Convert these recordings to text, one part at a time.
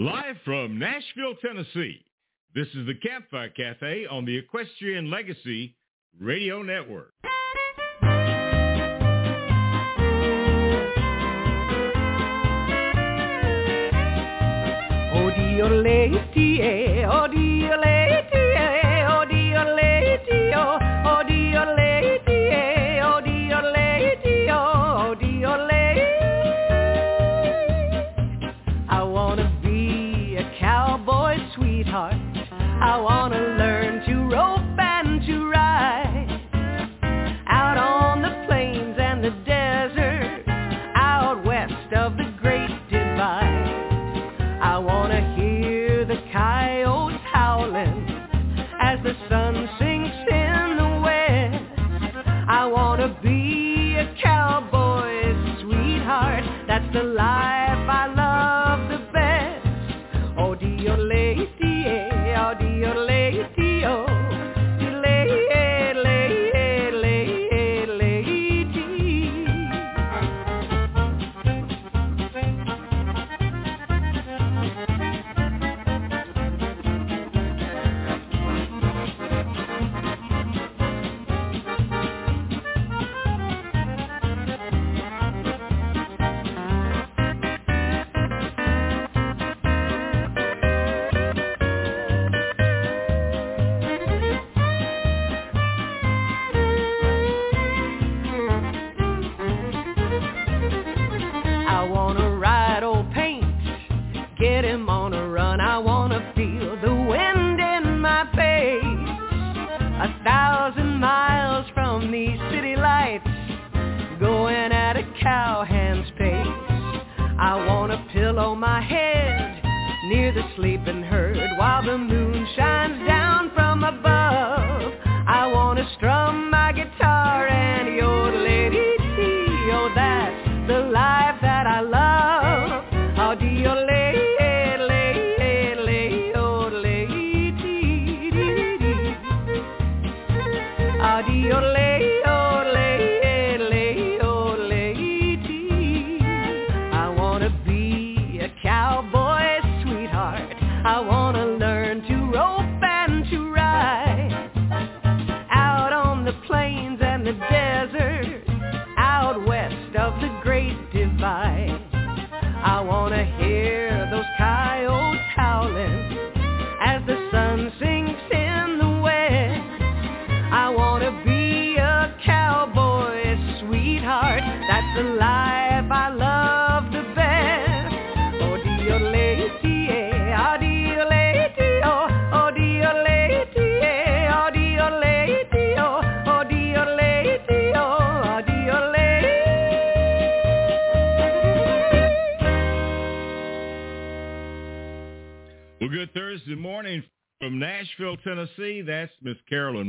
Live from Nashville, Tennessee, this is the Campfire Cafe on the Equestrian Legacy Radio Network. Odioletie, odioletie,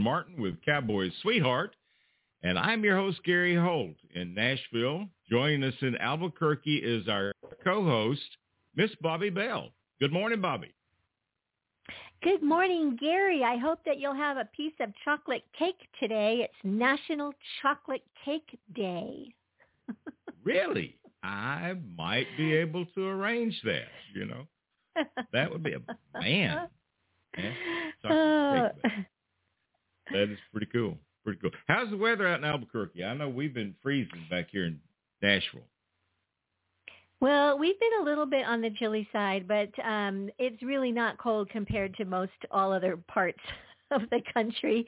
Martin with Cowboys Sweetheart. And I'm your host, Gary Holt in Nashville. Joining us in Albuquerque is our co-host, Miss Bobbi Bell. Good morning, Bobbi. Good morning, Gary. I hope that you'll have a piece of chocolate cake today. It's National Chocolate Cake Day. Really? I might be able to arrange that, you know. That would be a man. man chocolate cake oh. back. That is pretty cool. Pretty cool. How's the weather out in Albuquerque? I know we've been freezing back here in Nashville. Well, we've been a little bit on the chilly side, but um, it's really not cold compared to most all other parts of the country.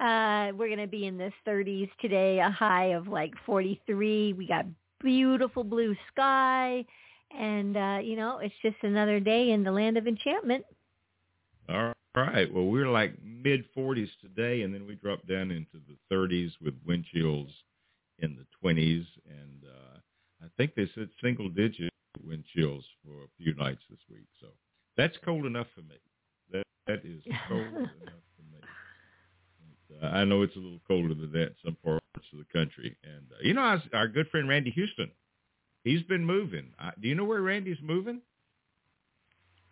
Uh, we're going to be in the 30s today, a high of like 43. We got beautiful blue sky, and uh, you know, it's just another day in the land of enchantment. All right. Well, we're like mid 40s today, and then we drop down into the 30s with wind chills in the 20s, and uh, I think they said single digit wind chills for a few nights this week. So that's cold enough for me. That that is cold enough for me. And, uh, I know it's a little colder than that in some parts of the country. And uh, you know, our, our good friend Randy Huston, he's been moving. Uh, do you know where Randy's moving?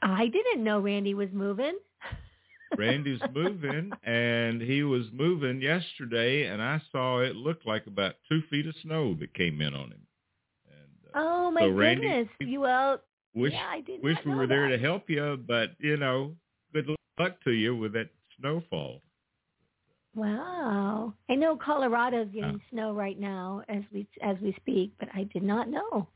I didn't know Randy was moving. Randy's moving, and he was moving yesterday, and I saw it looked like about two feet of snow that came in on him. And, uh, Oh my so Randy- goodness! You well, Wish yeah, I did wish we were there to help you, but you know, good luck to you with that snowfall. Wow. I know Colorado's getting snow right now as we as we speak, but I did not know.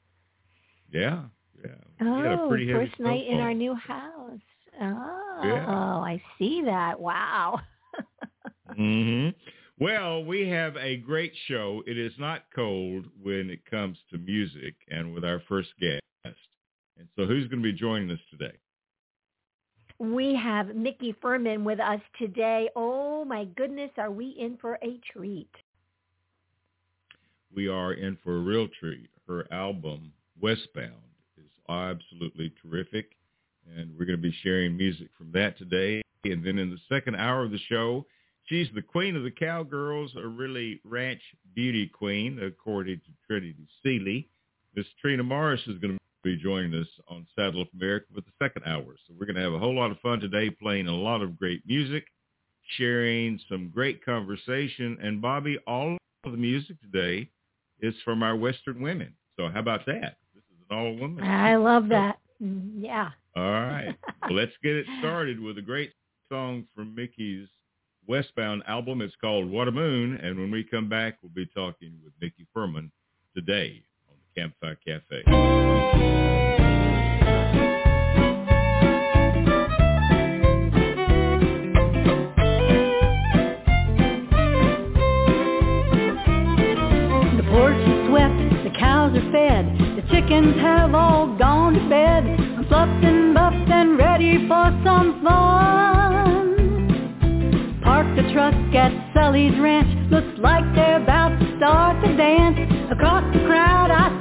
Yeah, yeah. We had a Oh, first night in our new house. Oh, Yeah. I see that. Wow. hmm Well, we have a great show. It is not cold when it comes to music and with our first guest. And so who's going to be joining us today? We have Micki Fuhrman with us today. Oh my goodness, are we in for a treat? We are in for a real treat. Her album, Westbound, is absolutely terrific. And we're going to be sharing music from that today. And then in the second hour of the show, she's the queen of the cowgirls, a really ranch beauty queen, according to Trinity Seeley. Miss Trina Morris is going to be joining us on Saddle Up America for the second hour. So we're going to have a whole lot of fun today, playing a lot of great music, sharing some great conversation. And Bobbi, all of the music today is from our Western women. So how about that? This is an all-woman. I love that. Mm, Yeah. All right. Well, let's get it started with a great song from Micki's Westbound album. It's called What a Moon. And when we come back, we'll be talking with Micki Fuhrman today on the Campfire Cafe. The porch is swept, the cows are fed, the chickens have all gone to bed. I'm fluffed and buffed and ready for some fun. Park the truck at Sully's Ranch, looks like they're about to start the dance. Across the crowd I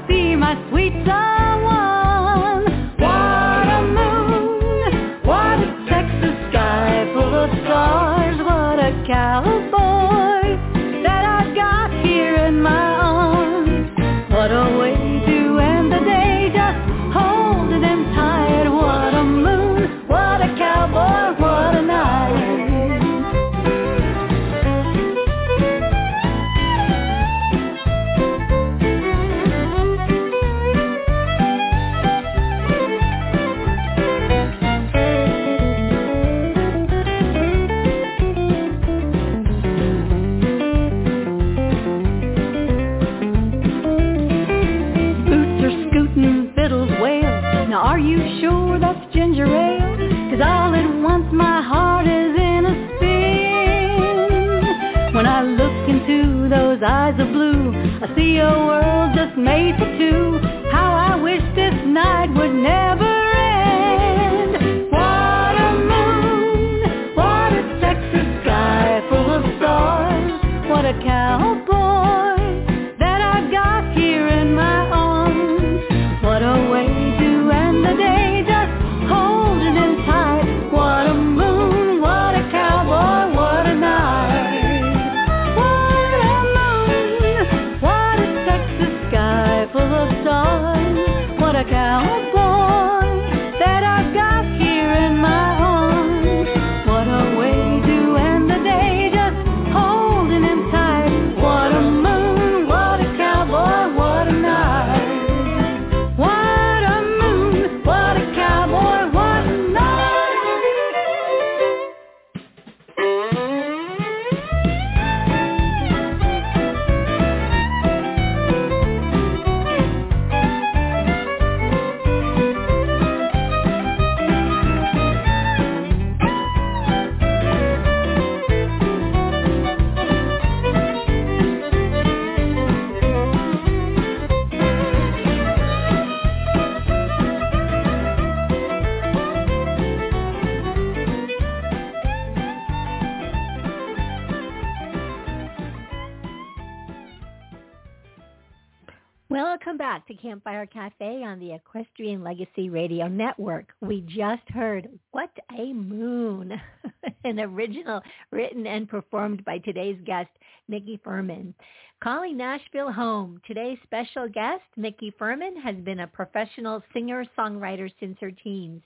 just heard What a Moon, an original written and performed by today's guest, Micki Fuhrman. Calling Nashville home, today's special guest, Micki Fuhrman, has been a professional singer-songwriter since her teens.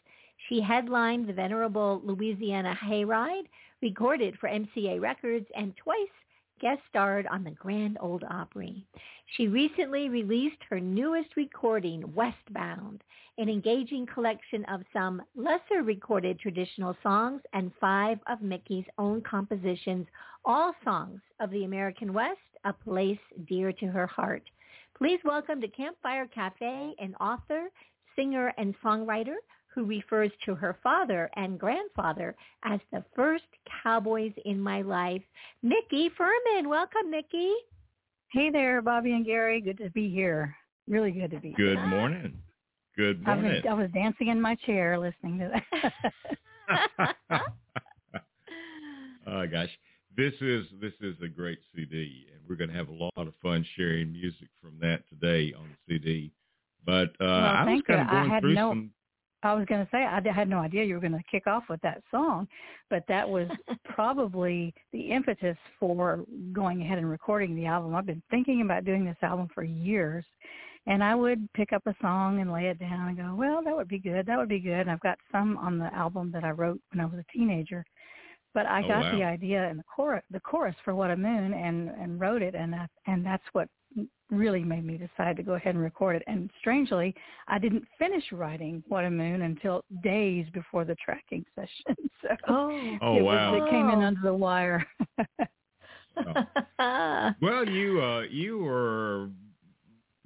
She headlined the venerable Louisiana Hayride, recorded for MCA Records, and twice guest starred on the Grand Ole Opry. She recently released her newest recording, Westbound, an engaging collection of some lesser recorded traditional songs and five of Micki's own compositions, all songs of the American West, a place dear to her heart. Please welcome to Campfire Cafe an author, singer, and songwriter who refers to her father and grandfather as the first cowboys in my life, Micki Fuhrman. Welcome, Micki. Hey there, Bobbi and Gary. Good to be here. Really good to be here. Good morning. Good I was. I was dancing in my chair listening to that. oh gosh, this is this is a great CD, and we're going to have a lot of fun sharing music from that today on the CD. But uh, I was you. kind of I going had through no- some. I was going to say I had no idea you were going to kick off with that song, but that was probably the impetus for going ahead and recording the album. I've been thinking about doing this album for years, and I would pick up a song and lay it down and go, "Well, that would be good. That would be good." And I've got some on the album that I wrote when I was a teenager, but I Oh, got wow. the idea and the chorus, the chorus for "What a Moon" and and wrote it, and that, and that's what really made me decide to go ahead and record it. And strangely, I didn't finish writing What a Moon until days before the tracking session. So Oh. Oh it, wow! was, it came in under the wire. Well, you uh, you were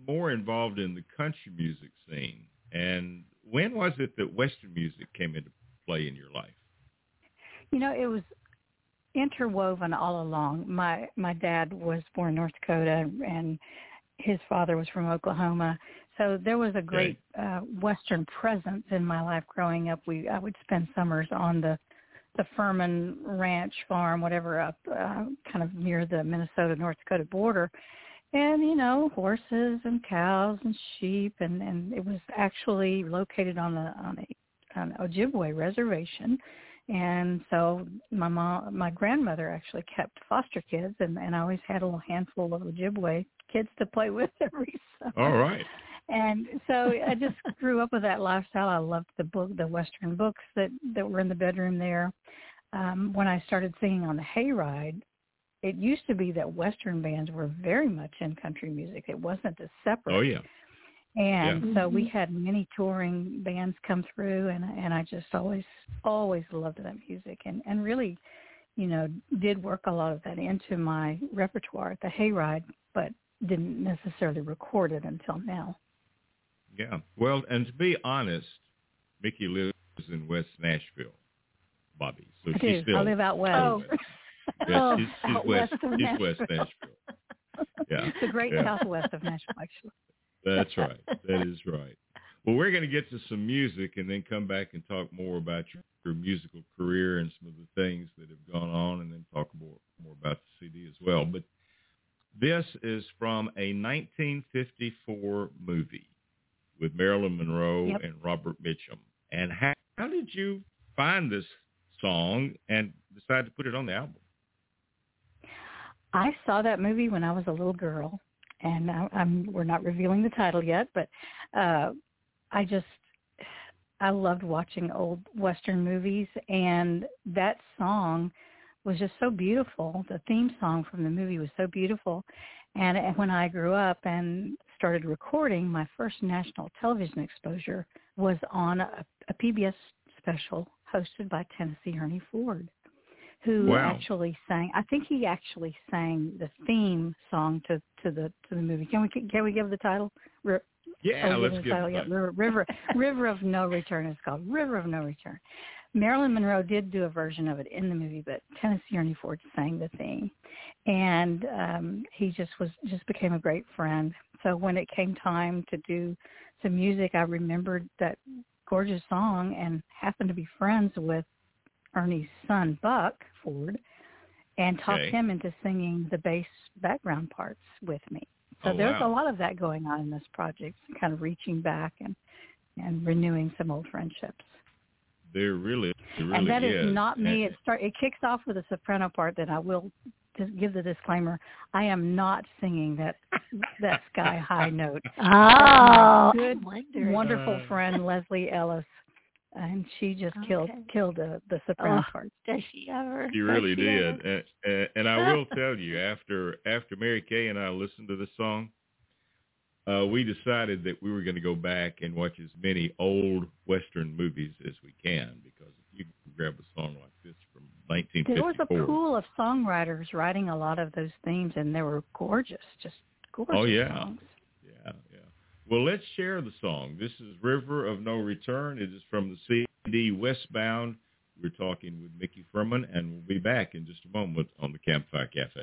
more involved in the country music scene, and when was it that Western music came into play in your life? you know, it was interwoven all along. My my dad was born in North Dakota and his father was from Oklahoma. So there was a great uh western presence in my life growing up. We I would spend summers on the the Fuhrman Ranch farm, whatever, up uh, kind of near the Minnesota North Dakota border. And you know, horses and cows and sheep, and and it was actually located on a on a on Ojibwe reservation. And so my mom, my grandmother actually kept foster kids, and and I always had a little handful of Ojibwe kids to play with every summer. All right. And so I just grew up with that lifestyle. I loved the book, the Western books that that were in the bedroom there. Um, when I started singing on the hayride, it used to be that Western bands were very much in country music. It wasn't a separate. Oh yeah. And so we Mhm. had many touring bands come through, and and I just always always loved that music, and and really, you know, did work a lot of that into my repertoire at the hayride, but didn't necessarily record it until now. Yeah. Well, and to be honest, Micki lives in West Nashville, Bobbi. So I she's do. still I live out west. Oh. Yes, Oh, she's, she's west. of she's West Nashville. Nashville. Yeah. the great Yeah. southwest of Nashville, actually. That's right. That is right. Well, we're going to get to some music and then come back and talk more about your, your musical career and some of the things that have gone on, and then talk more more about the CD as well. But this is from a 1954 movie with Marilyn Monroe Yep. and Robert Mitchum. And how, how did you find this song and decide to put it on the album? I saw that movie when I was a little girl, and I, I'm we're not revealing the title yet, but uh, I just I loved watching old western movies, and that song was just so beautiful. The theme song from the movie was so beautiful, and, and when I grew up and started recording, my first national television exposure was on a, a PBS special hosted by Tennessee Ernie Ford who Wow. actually sang. I think he actually sang the theme song to to the to the movie. Can we can we give the title? Yeah, oh, let's give title. Yeah. River River River of No Return is called River of No Return. Marilyn Monroe did do a version of it in the movie, but Tennessee Ernie Ford sang the theme, and um, he just was just became a great friend. So when it came time to do some music, I remembered that gorgeous song and happened to be friends with Ernie's son Buck Ford, and talked Okay. him into singing the bass background parts with me. So Oh, there's wow. a lot of that going on in this project, kind of reaching back and and renewing some old friendships. There really, there really and that is is. not me. It start it kicks off with a soprano part that I will just give the disclaimer. I am not singing that that sky high note. Oh, Good, I'm. Wonderful Uh, friend Leslie Ellis and she just Okay. killed killed the the soprano Oh. part. Does she ever? She really she did, ever? and, and, and I will tell you, after after Mary Kay and I listened to this song, uh, we decided that we were going to go back and watch as many old Western movies as we can because if you can grab a song like this from 1954, There was a pool of songwriters writing a lot of those themes, and they were gorgeous, just gorgeous Oh, yeah. songs. Well, let's share the song. This is River of No Return. It is from the CD Westbound. We're talking with Micki Fuhrman, and we'll be back in just a moment on the Campfire Cafe.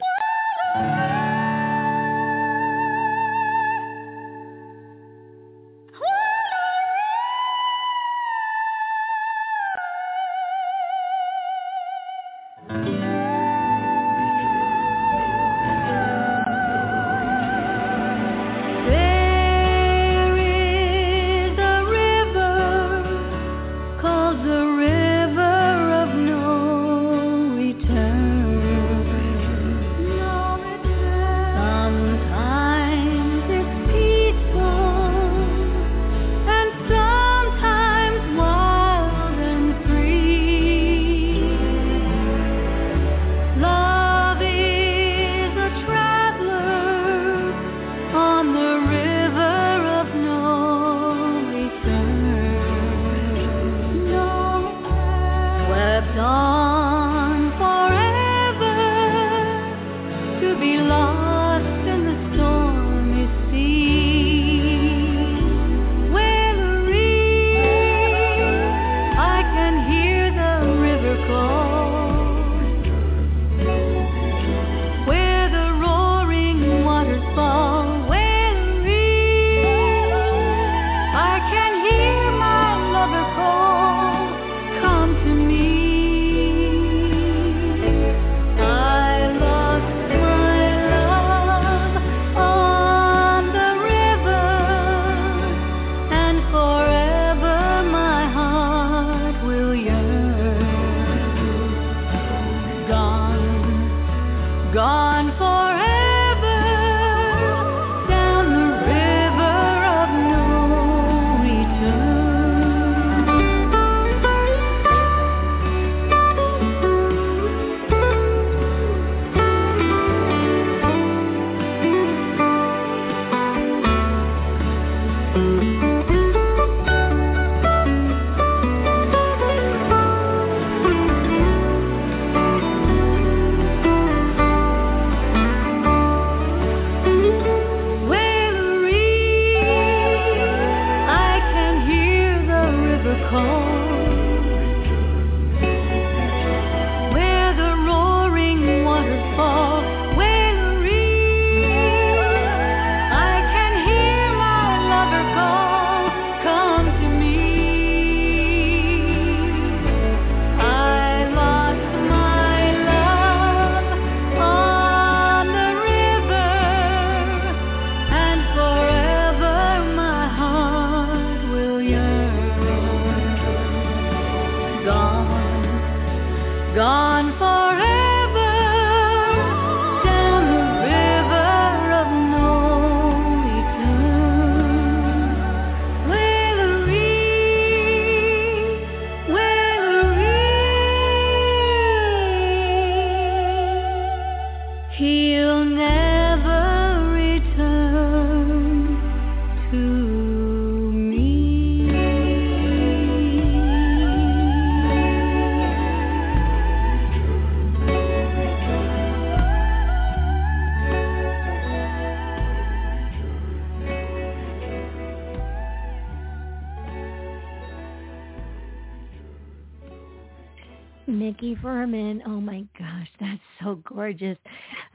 Nikki Fuhrman. Oh my gosh, that's so gorgeous.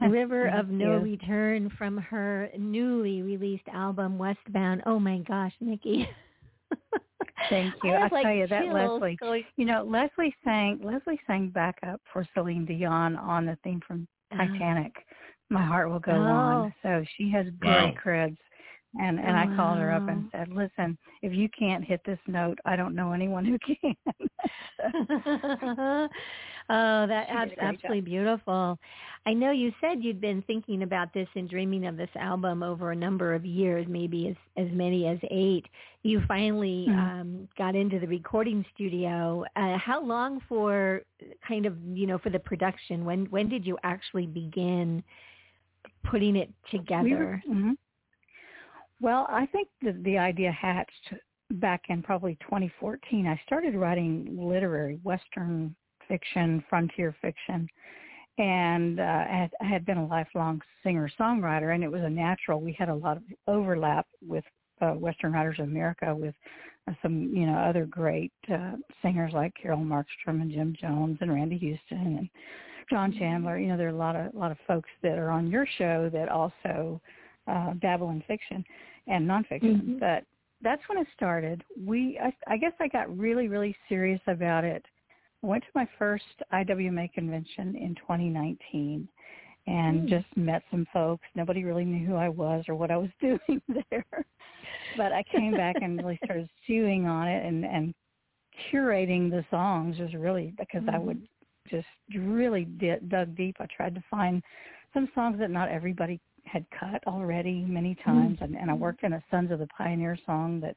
River of No you. Return from her newly released album Westbound. Oh my gosh, Nikki. Thank you. I I like, tell you that Leslie, going- you know, Leslie sang Leslie sang backup for Celine Dion on the theme from ah. Titanic. My heart will go Oh. on. So she has Wow. great creds. And and I called her up and said, "Listen, if you can't hit this note, I don't know anyone who can." Oh, that that's absolutely job. beautiful. I know you said you'd been thinking about this and dreaming of this album over a number of years, maybe as as many as eight. You finally mm-hmm. um, got into the recording studio. Uh, how long for kind of you know for the production? When when did you actually begin putting it together? We were, mm-hmm. Well, I think the the idea hatched back in probably 2014. I started writing literary Western fiction, frontier fiction, and uh, I, had, I had been a lifelong singer-songwriter, and it was a natural. We had a lot of overlap with uh, Western Writers of America, with uh, some you know other great uh, singers like Carol Markstrom and Jim Jones and Randy Huston and John Chandler. You know, there are a lot of a lot of folks that are on your show that also uh, dabble in fiction and nonfiction. Mm-hmm. But that's when it started. We, I, I guess, I got really, really serious about it I went to my first IWMA convention in 2019 and mm. just met some folks. Nobody really knew who I was or what I was doing there. but I came back and really started chewing on it and, and curating the songs was really because mm. I would mm-hmm. just really did, dug deep. I tried to find some songs that not everybody had cut already many times, mm. and, and I worked in a Sons of the Pioneer song that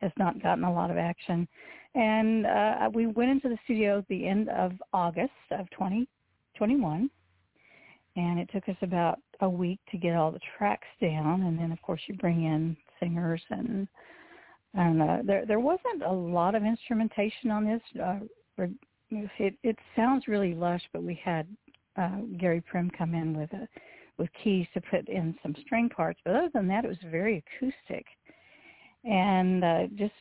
has not gotten a lot of action. And uh, we went into the studio at the end of August of 2021, and it took us about a week to get all the tracks down. And then, of course, you bring in singers and and uh, there there wasn't a lot of instrumentation on this. Uh, it it sounds really lush, but we had uh, Gary Prim come in with a with keys to put in some string parts. But other than that, it was very acoustic and uh, just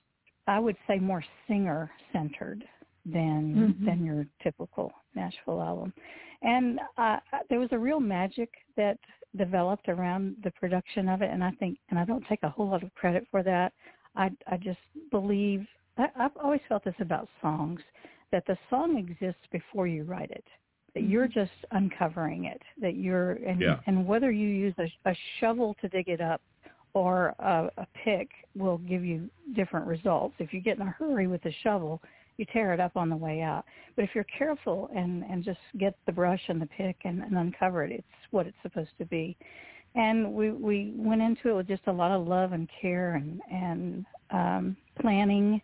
I would say more singer centered than mm-hmm. than your typical Nashville album. And uh, there was a real magic that developed around the production of it, and I think, and I don't take a whole lot of credit for that. I I just believe I, I've always felt this about songs that the song exists before you write it. That you're just uncovering it. That you're and yeah. and whether you use a, a shovel to dig it up or a, a pick will give you different results. If you get in a hurry with the shovel, you tear it up on the way out. But if you're careful and, and just get the brush and the pick and, and uncover it, it's what it's supposed to be. And we, we went into it with just a lot of love and care and, and um, planning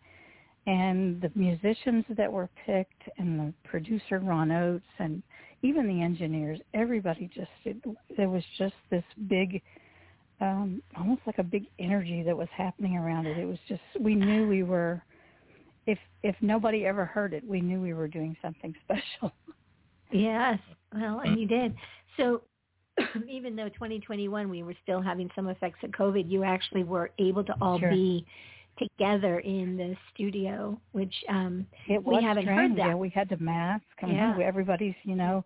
and the musicians that were picked and the producer Ron Oates and even the engineers, everybody just, it, there was just this big um, almost like a big energy that was happening around it. It was just we knew we were if if nobody ever heard it, we knew we were doing something special. Yes. Well, and you did. So even though 2021 we were still having some effects of COVID, you actually were able to all sure. be together in the studio, which um it we haven't strange. heard that. Yeah, we had to mask. I mean, yeah. everybody's, you know,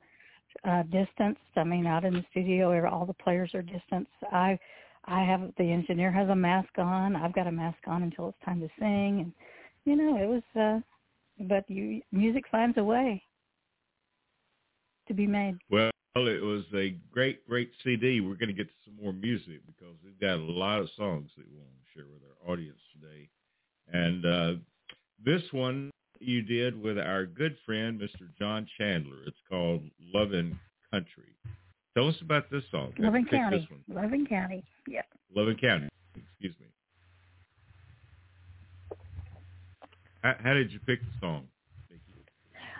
uh distanced. I mean, out in the studio, all the players are distanced. I I have the engineer has a mask on. I've got a mask on until it's time to sing, and you know it was. uh But you music finds a way to be made. Well, it was a great, great CD. We're going to get to some more music because we've got a lot of songs that we want to share with our audience today. And uh, this one you did with our good friend, Mr. John Chandler. It's called Lovin' Country. Tell us about this song. Loving County. Loving County. Yeah. Loving County. Excuse me. How, how did you pick the song?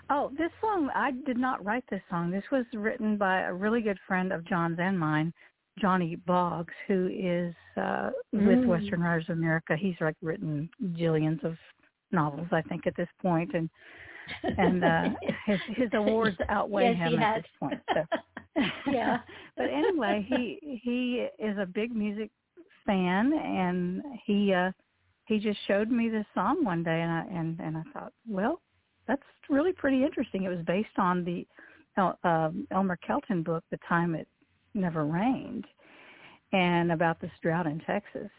Oh, this song, I did not write this song. This was written by a really good friend of John's and mine, Johnny Boggs, who is uh, mm. with Western Writers of America. He's like written jillions of novels, I think, at this point, and and uh, his his awards outweigh yes, him at this point. So yeah. but anyway, he he is a big music fan, and he uh he just showed me this song one day, and I and and I thought, well, that's really pretty interesting. It was based on the uh, Elmer Kelton book, The Time It Never Rained, and about this drought in Texas.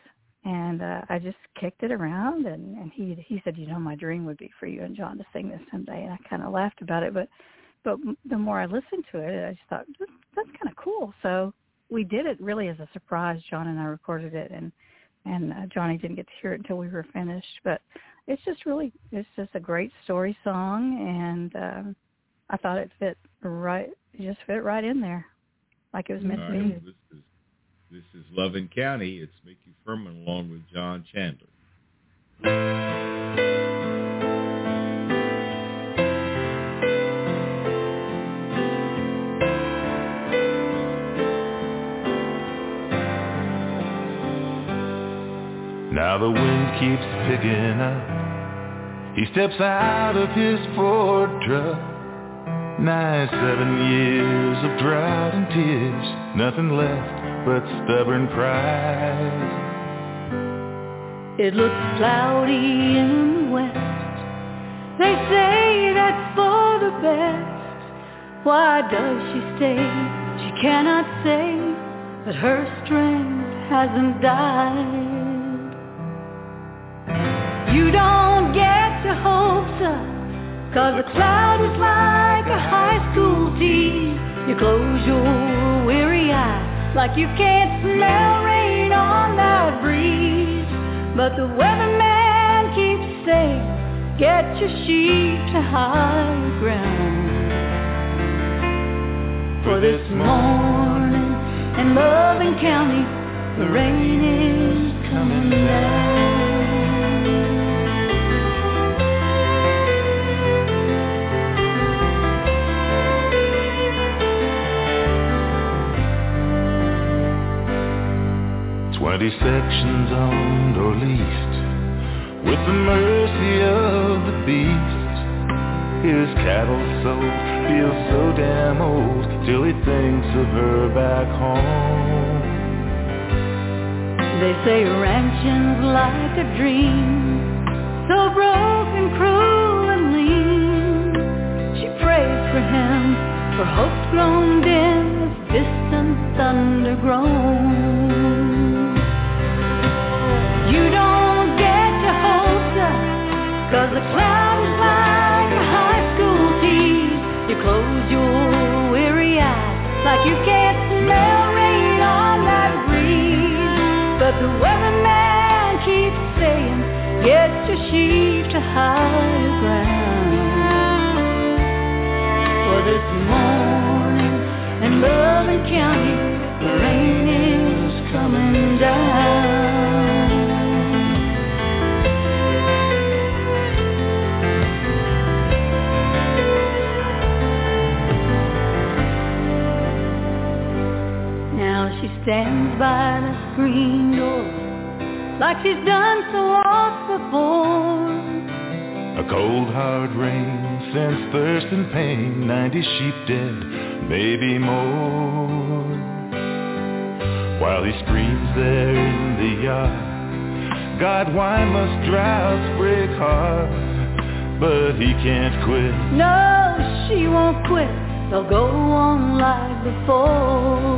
And uh, I just kicked it around, and and he he said, you know, my dream would be for you and John to sing this someday. And I kind of laughed about it, but but the more I listened to it, I just thought that's kind of cool. So we did it really as a surprise. John and I recorded it, and and uh, Johnny didn't get to hear it until we were finished. But it's just really it's just a great story song, and um, I thought it fit right, just fit right in there, like it was meant All to right, be. This is this is Loving County. It's Micki Fuhrman along with John Chandler. Now the wind keeps picking up. He steps out of his Ford truck. Nine, seven years of drought and tears. Nothing left but stubborn pride. It looks cloudy in the west. They say that's for the best. Why does she stay? She cannot say, but her strength hasn't died. You don't get your hopes up, cause a cloud is like a high school tease. You close your weary eyes like you can't smell rain on that breeze. But the weatherman keeps saying, get your sheep to higher ground. For this morning in Loving County, the rain is coming down. Twenty sections owned or leased with the mercy of the beast. His cattle sold, feels so damn old till he thinks of her back home. They say ranching's like a dream, so broken, cruel, and lean. She prays for him, for hope's grown dim as distant thunder groans. Morning in Loving County, the rain is coming down. Stands by the screen door like she's done so oft before. A cold hard rain sends thirst and pain, ninety sheep dead, maybe more. While he screams there in the yard, God, why must droughts break hard? But he can't quit. No, she won't quit. They'll go on like before.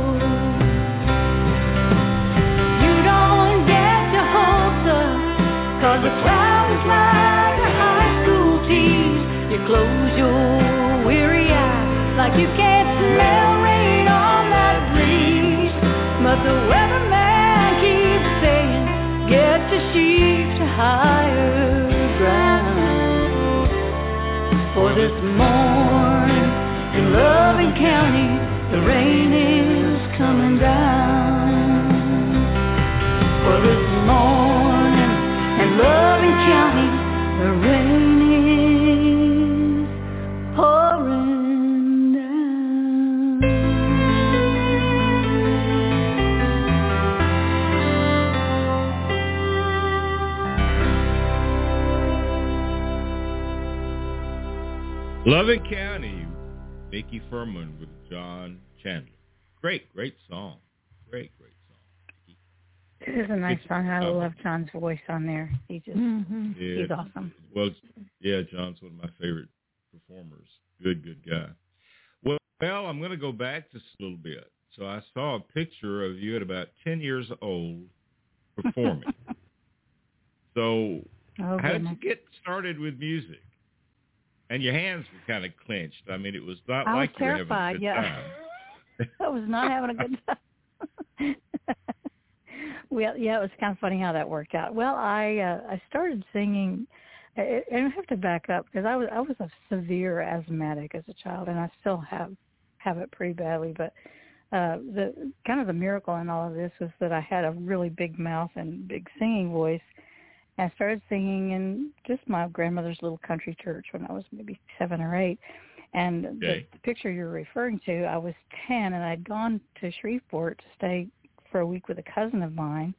Loving County, Micki Fuhrman with John Chandler. Great, great song. Great, great song. It is a nice It's- song. I uh, love John's voice on there. He just hmm Yeah, he's awesome. Well, yeah, John's one of my favorite performers. Good, good guy. Well, well, I'm going to go back just a little bit. So I saw a picture of you at about 10 years old performing. so Oh how did you get started with music? And your hands were kind of clenched. I mean, it was not I was like you were having a terrified, good yeah. time. I was not having a good time. well, yeah, it was kind of funny how that worked out. Well, I uh, I started singing I, I have to back up because I was I was a severe asthmatic as a child, and I still have have it pretty badly. But uh, the kind of the miracle in all of this was that I had a really big mouth and big singing voice. I started singing in just my grandmother's little country church when I was maybe seven or eight. And Okay. the, the picture you're referring to, I was ten, and I'd gone to Shreveport to stay for a week with a cousin of mine.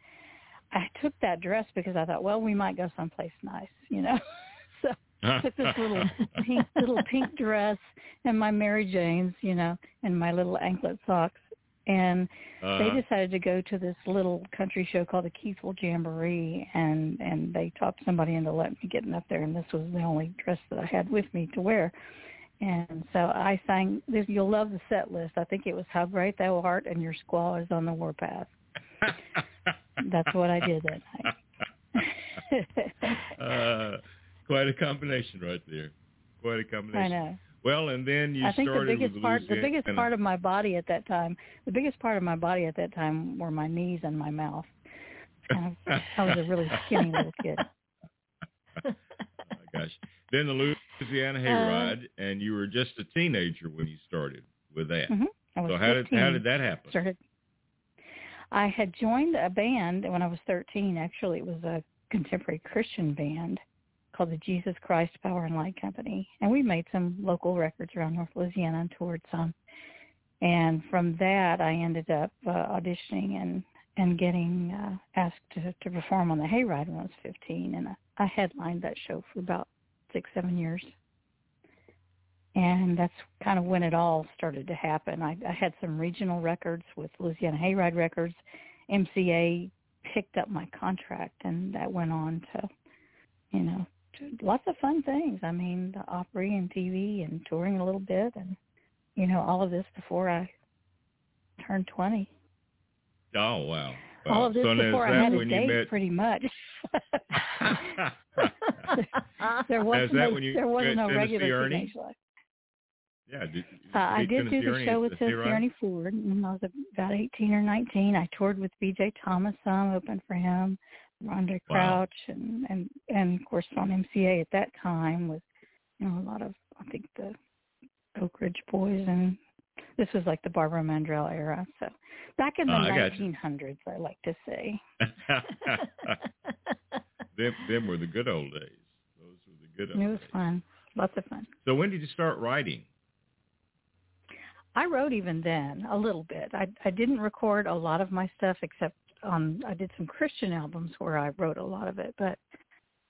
I took that dress because I thought, well, we might go someplace nice, you know. so I took this little pink little pink dress and my Mary Janes, you know, and my little anklet socks. And Uh-huh. they decided to go to this little country show called the Keithville Jamboree and and they talked somebody into letting me getting up there and this was the only dress that I had with me to wear. And so I sang this you'll love the set list. I think it was How Great Thou Art and Your Squaw is on the Warpath. That's what I did that night. uh, quite a combination right there. Quite a combination. I know. Well, and then you I think the biggest with part the biggest part of my body at that time the biggest part of my body at that time were my knees and my mouth. I was a really skinny little kid. oh my gosh. Then the Louisiana Uh, Hayride, and you were just a teenager when you started with that. hmm was So how did how did that happen? started I had joined a band when I was 13. Actually, it was a contemporary Christian band called the Jesus Christ Power and Light Company, and we made some local records around North Louisiana and toured some. And from that, I ended up uh, auditioning and and getting uh, asked to, to perform on the Hayride when I was 15, and I, I headlined that show for about six, seven years. And that's kind of when it all started to happen. I, I had some regional records with Louisiana Hayride Records. MCA picked up my contract, and that went on to, you know, lots of fun things. I mean, the Opry and TV and touring a little bit, and you know, all of this before I turned 20. Oh wow. all of this so before I had a date, met pretty much. there wasn't, no, there was met no regular Ernie? teenage life. Yeah, did, Uh, I did do the Ernie show with Tennessee Hayride? Ernie Ford when I was about 18 or 19. I toured with B.J. Thomas some, opened for him, Wow. Crouch, and, and, and of course on MCA at that time was you know, a lot of, I think the Oak Ridge Boys and this was like the Barbara Mandrell era. So back in the got you. 1900s, I like to say. them, them were the good old days. Those were the good old It was days. fun. Lots of fun. So when did you start writing? I wrote even then a little bit. I I didn't record a lot of my stuff except on I did some Christian albums where I wrote a lot of it, but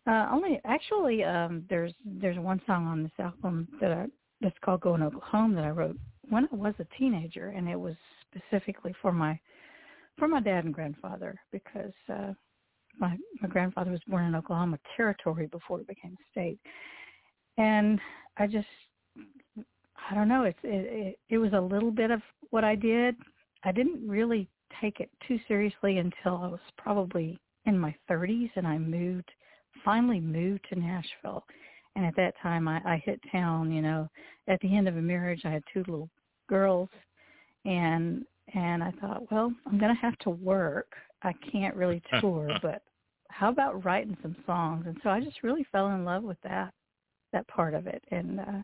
uh only actually um there's there's one song on this album that I that's called Going Oklahoma that I wrote when I was a teenager and it was specifically for my for my dad and grandfather because uh my my grandfather was born in Oklahoma territory before it became a state. And I just I don't know. It's it, it it was a little bit of what I did. I didn't really take it too seriously until I was probably in my 30s, and I moved. Finally, moved to Nashville, and at that time, I, I hit town. You know, at the end of a marriage, I had two little girls, and and I thought, well, I'm going to have to work. I can't really tour, but how about writing some songs? And so I just really fell in love with that that part of it, and uh,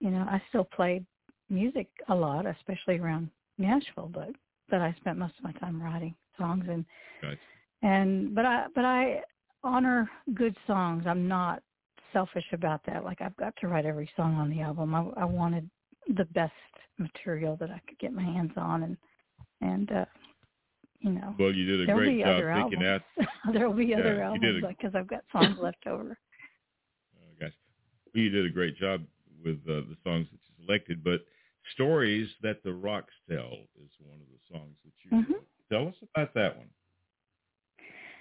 you know, I still played music a lot, especially around Nashville, but but I spent most of my time writing songs and Gotcha. and but I but I honor good songs. I'm not selfish about that. Like I've got to write every song on the album. I, I wanted the best material that I could get my hands on and and uh you know Well, you did a there'll great be job other picking albums. out. there'll be other Yeah, did albums because I've got songs left over. Oh, gosh. Well, you did a great job with uh, the songs that you selected, but "Stories That the Rocks Tell" is one of the songs that you Mhm. Tell us about that one.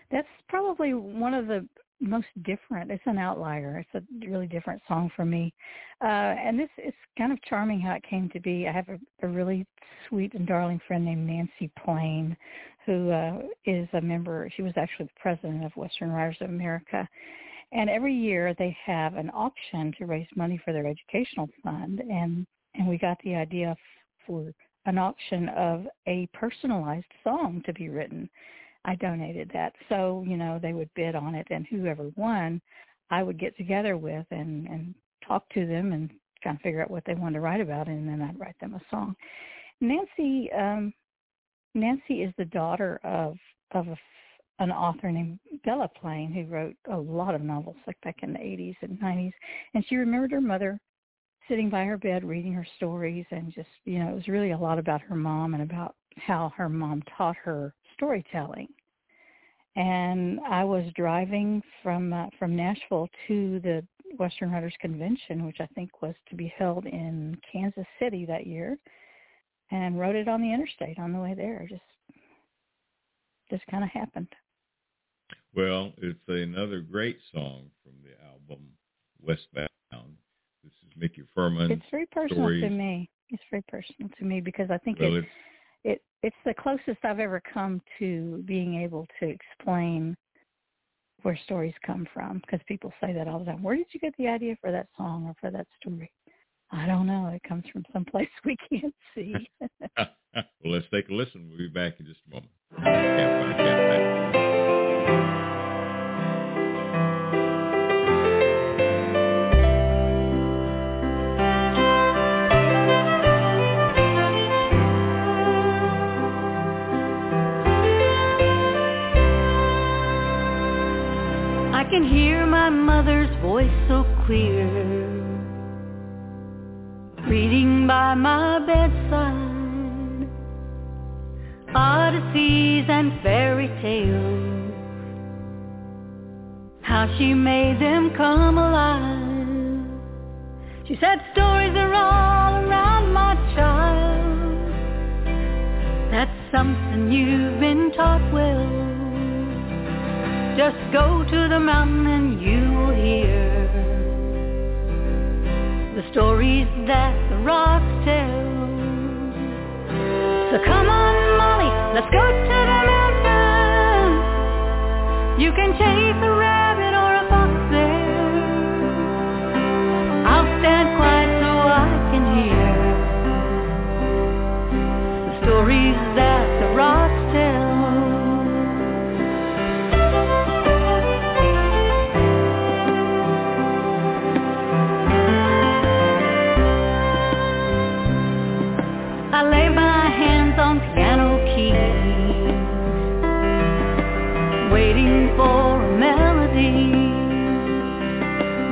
That's probably one of the most different. It's an outlier. It's a really different song for me. Uh, and this is kind of charming how it came to be. I have a, a really sweet and darling friend named Nancy Plain, who uh, is a member. She was actually the president of Western Writers of America. And every year they have an auction to raise money for their educational fund. And and we got the idea for an auction of a personalized song to be written. I donated that. So, you know, they would bid on it and whoever won, I would get together with and and talk to them and kind of figure out what they wanted to write about, and then I'd write them a song. Nancy um, Nancy is the daughter of of a, an author named Della Plain who wrote a lot of novels like back in the 80s and 90s, and she remembered her mother sitting by her bed reading her stories and just you know it was really a lot about her mom and about how her mom taught her storytelling and I was driving from uh, from Nashville to the Western Writers Convention, which I think was to be held in Kansas City that year, and wrote it on the interstate on the way there. Just just kind of happened. Well, it's another great song from the album Westbound. This is Micki Fuhrman. It's very personal stories. to me. It's very personal to me because I think it, it it's the closest I've ever come to being able to explain where stories come from because people say that all the time. Where did you get the idea for that song or for that story? I don't know. It comes from someplace we can't see. well, let's take a listen. We'll be back in just a moment. Can hear my mother's voice so clear. Reading by my bedside Odysseys and fairy tales. How she made them come alive. She said stories are all around my child. That's something you've been taught well just go to the mountain and you will hear the stories that the rocks tell. So come on, Molly, let's go to the mountain. You can chase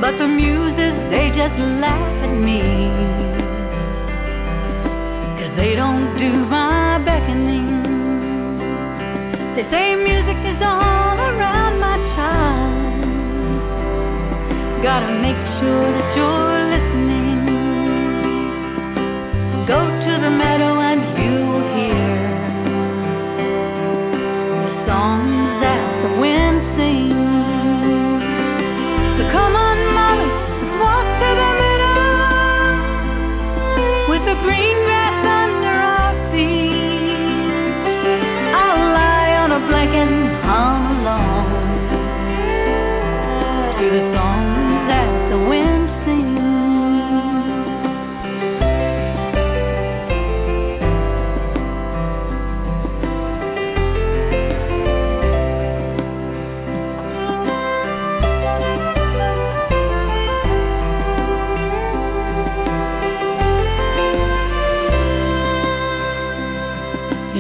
But the muses, they just laugh at me. Cause they don't do my beckoning. They say music is all around my child. Gotta make sure that you're listening. Go to the meadow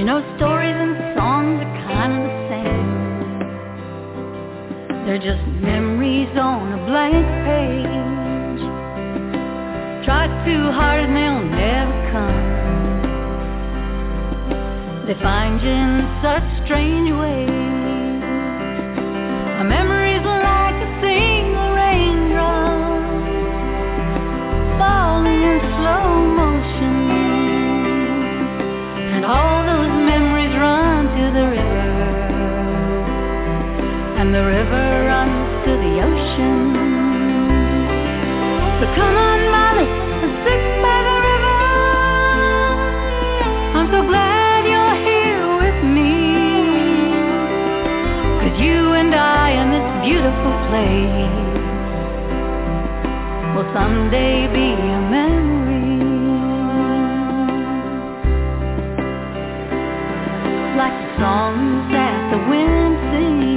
know, stories and songs are kind of the same. They're just memories on a blank page. Try too hard and they'll never come. They find you in such strange ways. place will someday be a memory. Like the songs that the wind sings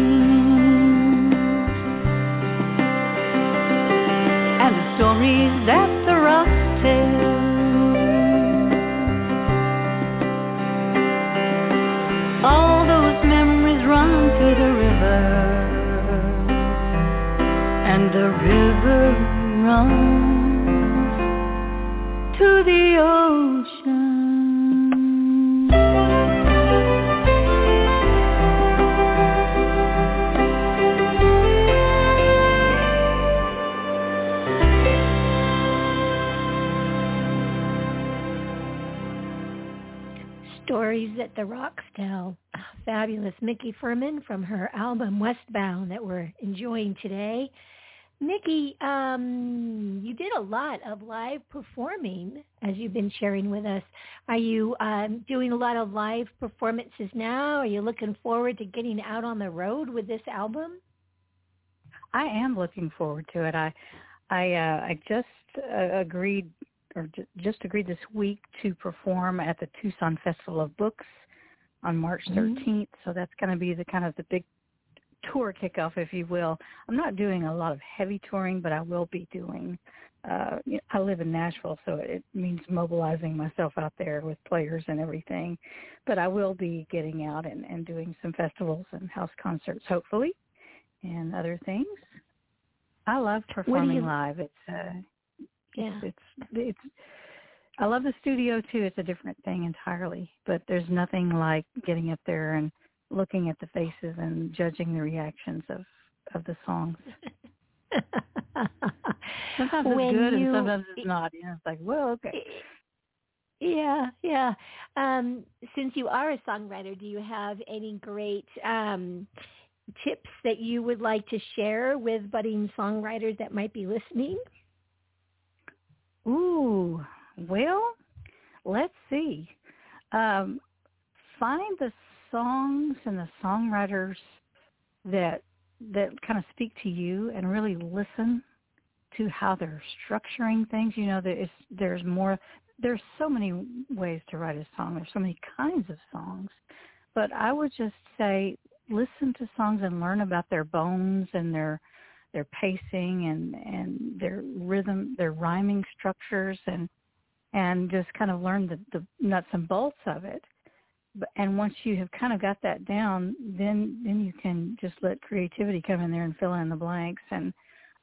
and the stories that the rocks tell. All those memories run through the river runs to the ocean. Stories that the Rocks Tell. Fabulous Micki Fuhrman from her album Westbound that we're enjoying today. Micki, um, you did a lot of live performing as you've been sharing with us. Are you um, doing a lot of live performances now? Are you looking forward to getting out on the road with this album? I am looking forward to it. I I uh, I just uh, agreed or j- just agreed this week to perform at the Tucson Festival of Books on March 13th. Mhm. So that's going to be the kind of the big tour kickoff, if you will. I'm not doing a lot of heavy touring, but I will be doing. Uh, you know, I live in Nashville, so it means mobilizing myself out there with players and everything. But I will be getting out and, and doing some festivals and house concerts, hopefully, and other things. I love performing you- live. It's uh, Yeah. it's it's I love the studio too. It's a different thing entirely, but there's nothing like getting up there and looking at the faces and judging the reactions of of the songs. Sometimes it's When good you- and sometimes it's not. You know, it's like, well, okay. Yeah, yeah. Um, since you are a songwriter, do you have any great um, tips that you would like to share with budding songwriters that might be listening? Ooh, well, let's see. Um, find the songs and the songwriters that that kind of speak to you, and really listen to how they're structuring things. You know, there is there's more. There's so many ways to write a song. There's so many kinds of songs, but I would just say listen to songs and learn about their bones and their their pacing and and their rhythm, their rhyming structures, and and just kind of learn the, the nuts and bolts of it. And once you have kind of got that down, then then you can just let creativity come in there and fill in the blanks. And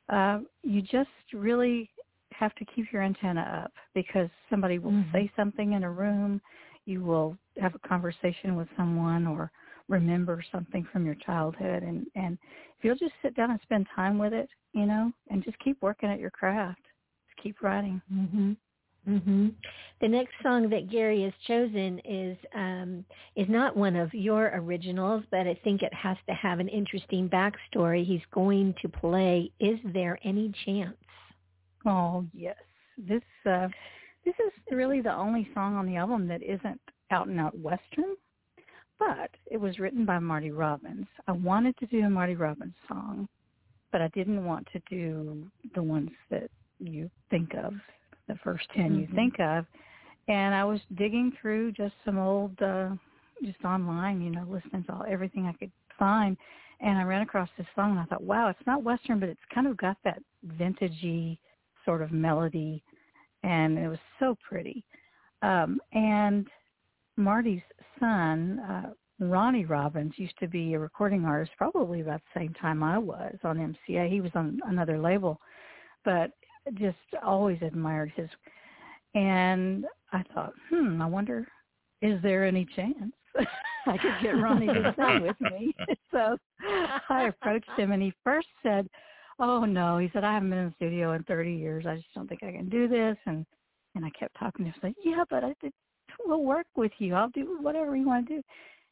uh, you just really have to keep your antenna up because somebody will Mhm. say something in a room, you will have a conversation with someone, or remember something from your childhood and and if you'll just sit down and spend time with it you know and just keep working at your craft just keep writing Mhm. Mhm. The next song that Gary has chosen is um is not one of your originals, but I think it has to have an interesting backstory. He's going to play Is There Any Chance? oh yes this uh this is really the only song on the album that isn't out and out western but it was written by marty robbins i wanted to do a marty robbins song but i didn't want to do the ones that you think of the first 10 you Mhm. think of. And i was digging through just some old uh just online you know listening to all everything i could find. And i ran across this song and i thought wow it's not western but it's kind of got that vintagey sort of melody. And it was so pretty. Um and marty's son uh ronnie robbins used to be a recording artist probably about the same time i was on mca he was on another label. But just always admired his and i thought hmm i wonder is there any chance i could get ronnie to sing with me? So i approached him and he first said oh no he said i haven't been in the studio in thirty years. I just don't think i can do this and and i kept talking to him like yeah but i did we'll work with you. I'll do whatever you want to do.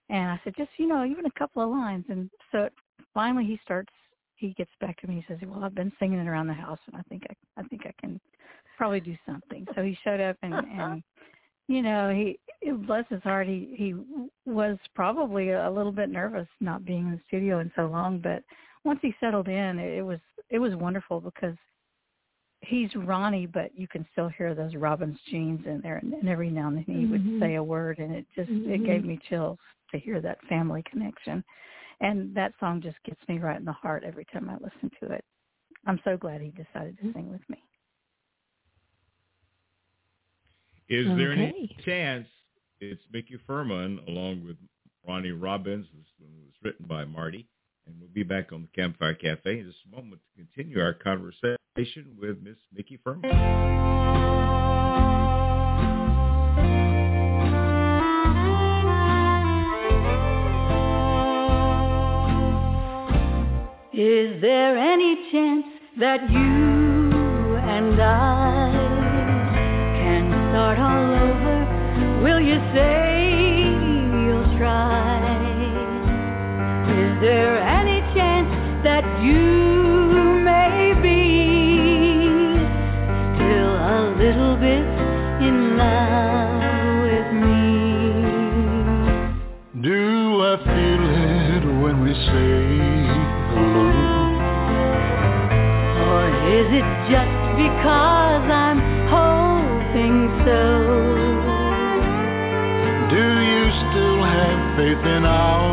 And i said just you know even a couple of lines. And so finally he starts he gets back to me he says well i've been singing it around the house and i think i i think i can probably do something so he showed up and and you know he bless his heart he he was probably a little bit nervous not being in the studio in so long but once he settled in it, it was it was wonderful because he's Ronnie, but you can still hear those Robbins genes in there, and, and every now and then he Mhm. would say a word, and it just it Mhm. gave me chills to hear that family connection, and that song just gets me right in the heart every time I listen to it. I'm so glad he decided to mm-hmm. sing with me. Is there any chance it's Micki Fuhrman along with Ronnie Robbins? This one was written by Marty And we'll be back on the Campfire Cafe in just a moment to continue our conversation with Miss Micki Fuhrman. Is there any chance that you and I can start all over? Will you say you'll try? Is there any chance that you may be still a little bit is it just because I'm hoping so? Do you still have faith in our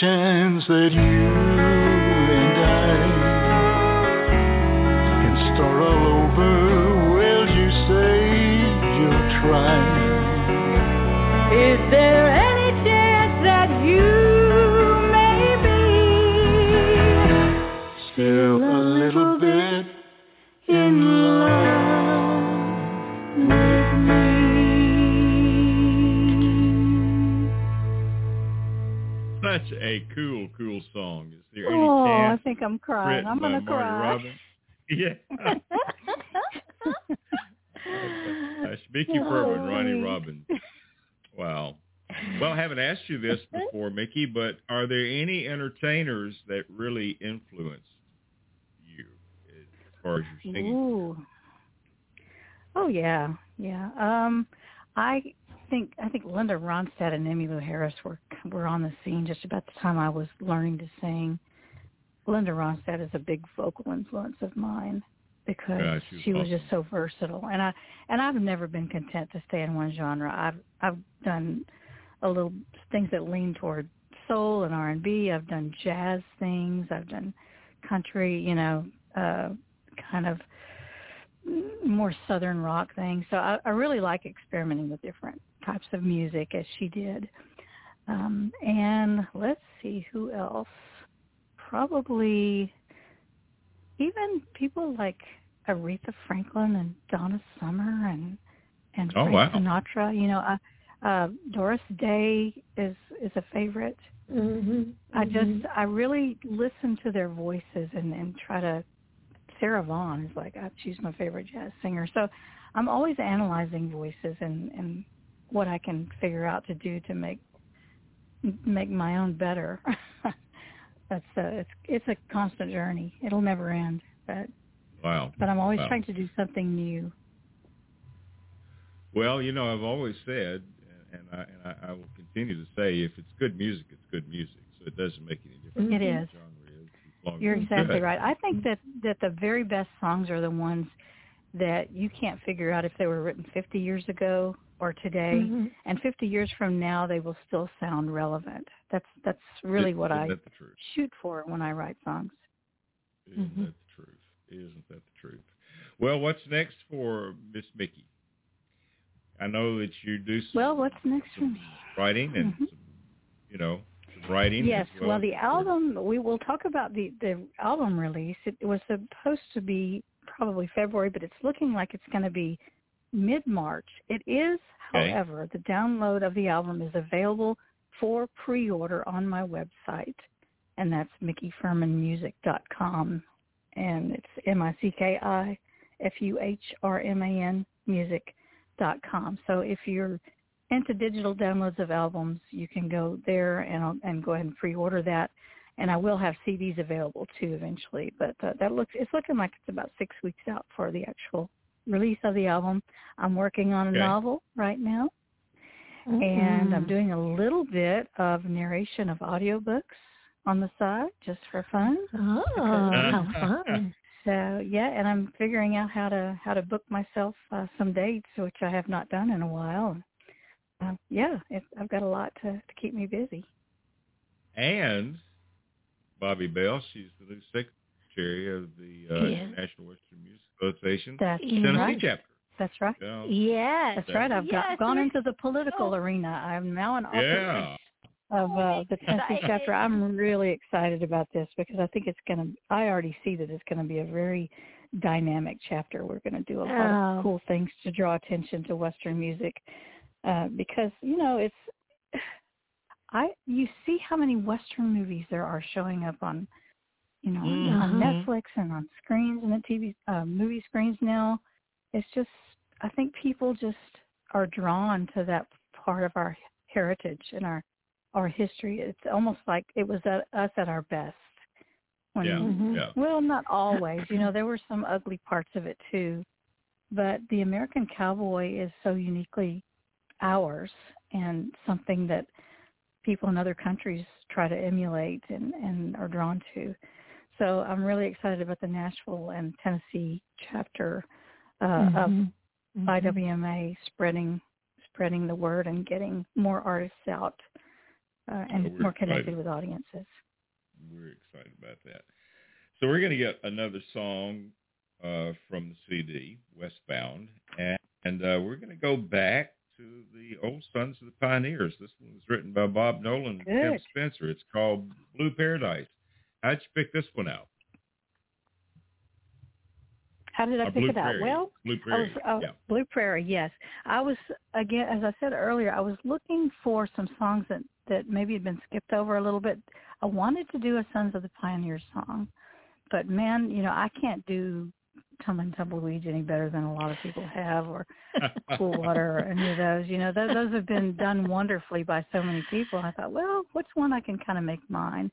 chance that you and I can start all over? Will you say you'll try? Is there a cool, cool song. Is there any Oh, I think I'm crying. I'm gonna cry. Robbins? Yeah. uh, Micki Fuhrman, Ronnie Oh. Robbins. Wow. Well, I haven't asked you this before, Micki, but are there any entertainers that really influenced you as far as your singing? Ooh. Oh yeah, yeah. Um, I think I think Linda Ronstadt and Emmylou Harris were were on the scene just about the time I was learning to sing. Linda Ronstadt is a big vocal influence of mine because Yeah, she was she was awesome. just so versatile, and I and I've never been content to stay in one genre. I've I've done a little things that lean toward soul and R and B. I've done jazz things. I've done country. You know, uh, kind of more southern rock things. So I, I really like experimenting with different types of music as she did. Um, and let's see who else. Probably even people like Aretha Franklin and Donna Summer and and Oh, Frank wow. Sinatra. You know, uh, uh, Doris Day is is a favorite. Mm-hmm. I just I really listen to their voices and and try to. Sarah Vaughan is like I she's my favorite jazz singer. So I'm always analyzing voices and and what I can figure out to do to make make my own better. That's a it's it's a constant journey. It'll never end. But Wow. but I'm always Wow. trying to do something new. Well, you know, I've always said, and I, and I, I will continue to say, if it's good music, it's good music. So it doesn't make any difference It is. is. as long as You're exactly right. I think that that the very best songs are the ones that you can't figure out if they were written 50 years ago or today, Mhm. and 50 years from now they will still sound relevant. That's that's really Isn't- what isn't I that the truth? shoot for when I write songs. Isn't Mhm. that the truth? Isn't that the truth? Well, what's next for Miss Micki? I know that you do some, Well, what's next for me? writing and Mhm. some, you know, writing. Yes. Well, well. the album we will talk about the the album release. It, was supposed to be probably February, but it's looking like it's going to be mid March. It is, Okay. however, the download of the album is available for pre-order on my website, and that's mickifuhrmanmusic.com, and it's M I C K I F U H R M A N music.com. So if you're into digital downloads of albums, you can go there and and go ahead and pre-order that. And I will have CDs available too eventually, but uh, that looks it's looking like it's about six weeks out for the actual release of the album. I'm working on a Okay. novel right now, and I'm doing a little bit of narration of audiobooks on the side just for fun. Oh, how fun! So yeah, and I'm figuring out how to how to book myself uh, some dates, which I have not done in a while. Uh, yeah, it, I've got a lot to to keep me busy. And Bobbi Bell, she's the new secretary of the uh, Yes. National Western Music Association That's Tennessee right. chapter. That's right. So, Yes, That's right. I've got, gone into the political so arena. I'm now an officer yeah. of uh, the Tennessee chapter. I'm really excited about this because I think it's going to. I already see that it's going to be a very dynamic chapter. We're going to do a lot Oh. of cool things to draw attention to Western music uh, because you know it's. I you see how many Western movies there are showing up on, you know, Mhm. on. Netflix and on screens and the TV uh, movie screens now. It's just I think people just are drawn to that part of our heritage and our our history. It's almost like it was at, us at our best. When, Yeah. Mhm. Yeah. Well, not always. You know, there were some ugly parts of it too, but the American cowboy is so uniquely ours and something that people in other countries try to emulate and, and are drawn to. So I'm really excited about the Nashville and Tennessee chapter uh, of Mhm. Mhm. IWMA spreading spreading the word and getting more artists out uh, and we're more connected excited. with audiences. We're excited about that. So we're going to get another song uh, from the CD, Westbound, and, and uh, we're going to go back to the old Sons of the Pioneers. This one was written by Bob Nolan and Tim Spencer. It's called Blue Paradise. How'd you pick this one out? How did I Uh, pick Blue it out? Well, Blue I was Prairie. uh, yeah. Blue Prairie, yes. I was again, as I said earlier, I was looking for some songs that that maybe had been skipped over a little bit. I wanted to do a Sons of the Pioneers song, but man, you know, I can't do Tumbling Tumbleweeds any better than a lot of people have, or Cool Water, or any of those. You know, those those have been done wonderfully by so many people. I thought, well, what's one I can kind of make mine?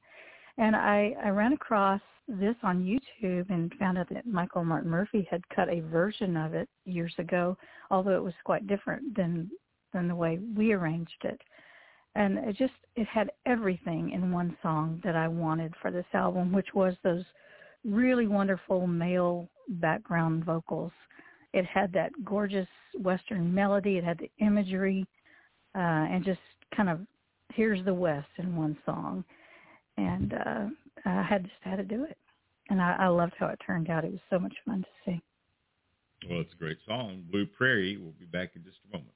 And I, I ran across this on YouTube and found out that Michael Martin Murphey had cut a version of it years ago, although it was quite different than than the way we arranged it. And it just it had everything in one song that I wanted for this album, which was those really wonderful male background vocals. It had that gorgeous western melody, it had the imagery, uh, and just kind of here's the West in one song and uh, I had just had to do it. And I, I loved how it turned out. It was so much fun to see. Well, it's a great song. Blue Prairie. We'll be back in just a moment.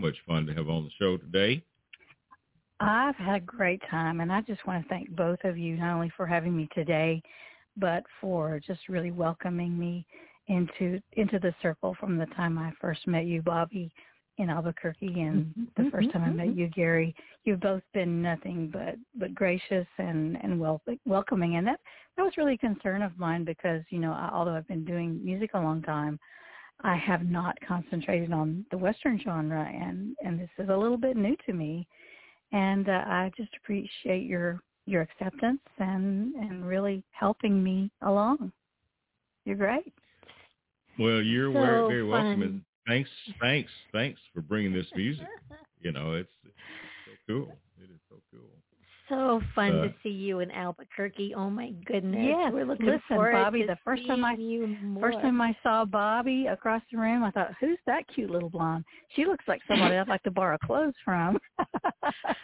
Much fun to have on the show today. I've had a great time, and I just want to thank both of you not only for having me today, but for just really welcoming me into into the circle from the time I first met you, Bobbi, in Albuquerque, and Mm-hmm, the 1st time I met you, Gary. You've both been nothing but but gracious and and wel- welcoming, and that that was really a concern of mine because you know I, although I've been doing music a long time, I have not concentrated on the Western genre, and and this is a little bit new to me, and uh, I just appreciate your your acceptance and and really helping me along. You're great. Well, you're So very, very welcome. And thanks, thanks, thanks for bringing this music. You know, it's, it's so cool. It is so cool. So fun Uh, to see you in Albuquerque. Oh my goodness. Yes, We're looking listen, forward Bobbi, to the first time I- seeing you more. First time I saw Bobbi across the room, I thought, "Who's that cute little blonde? She looks like somebody I'd like to borrow clothes from."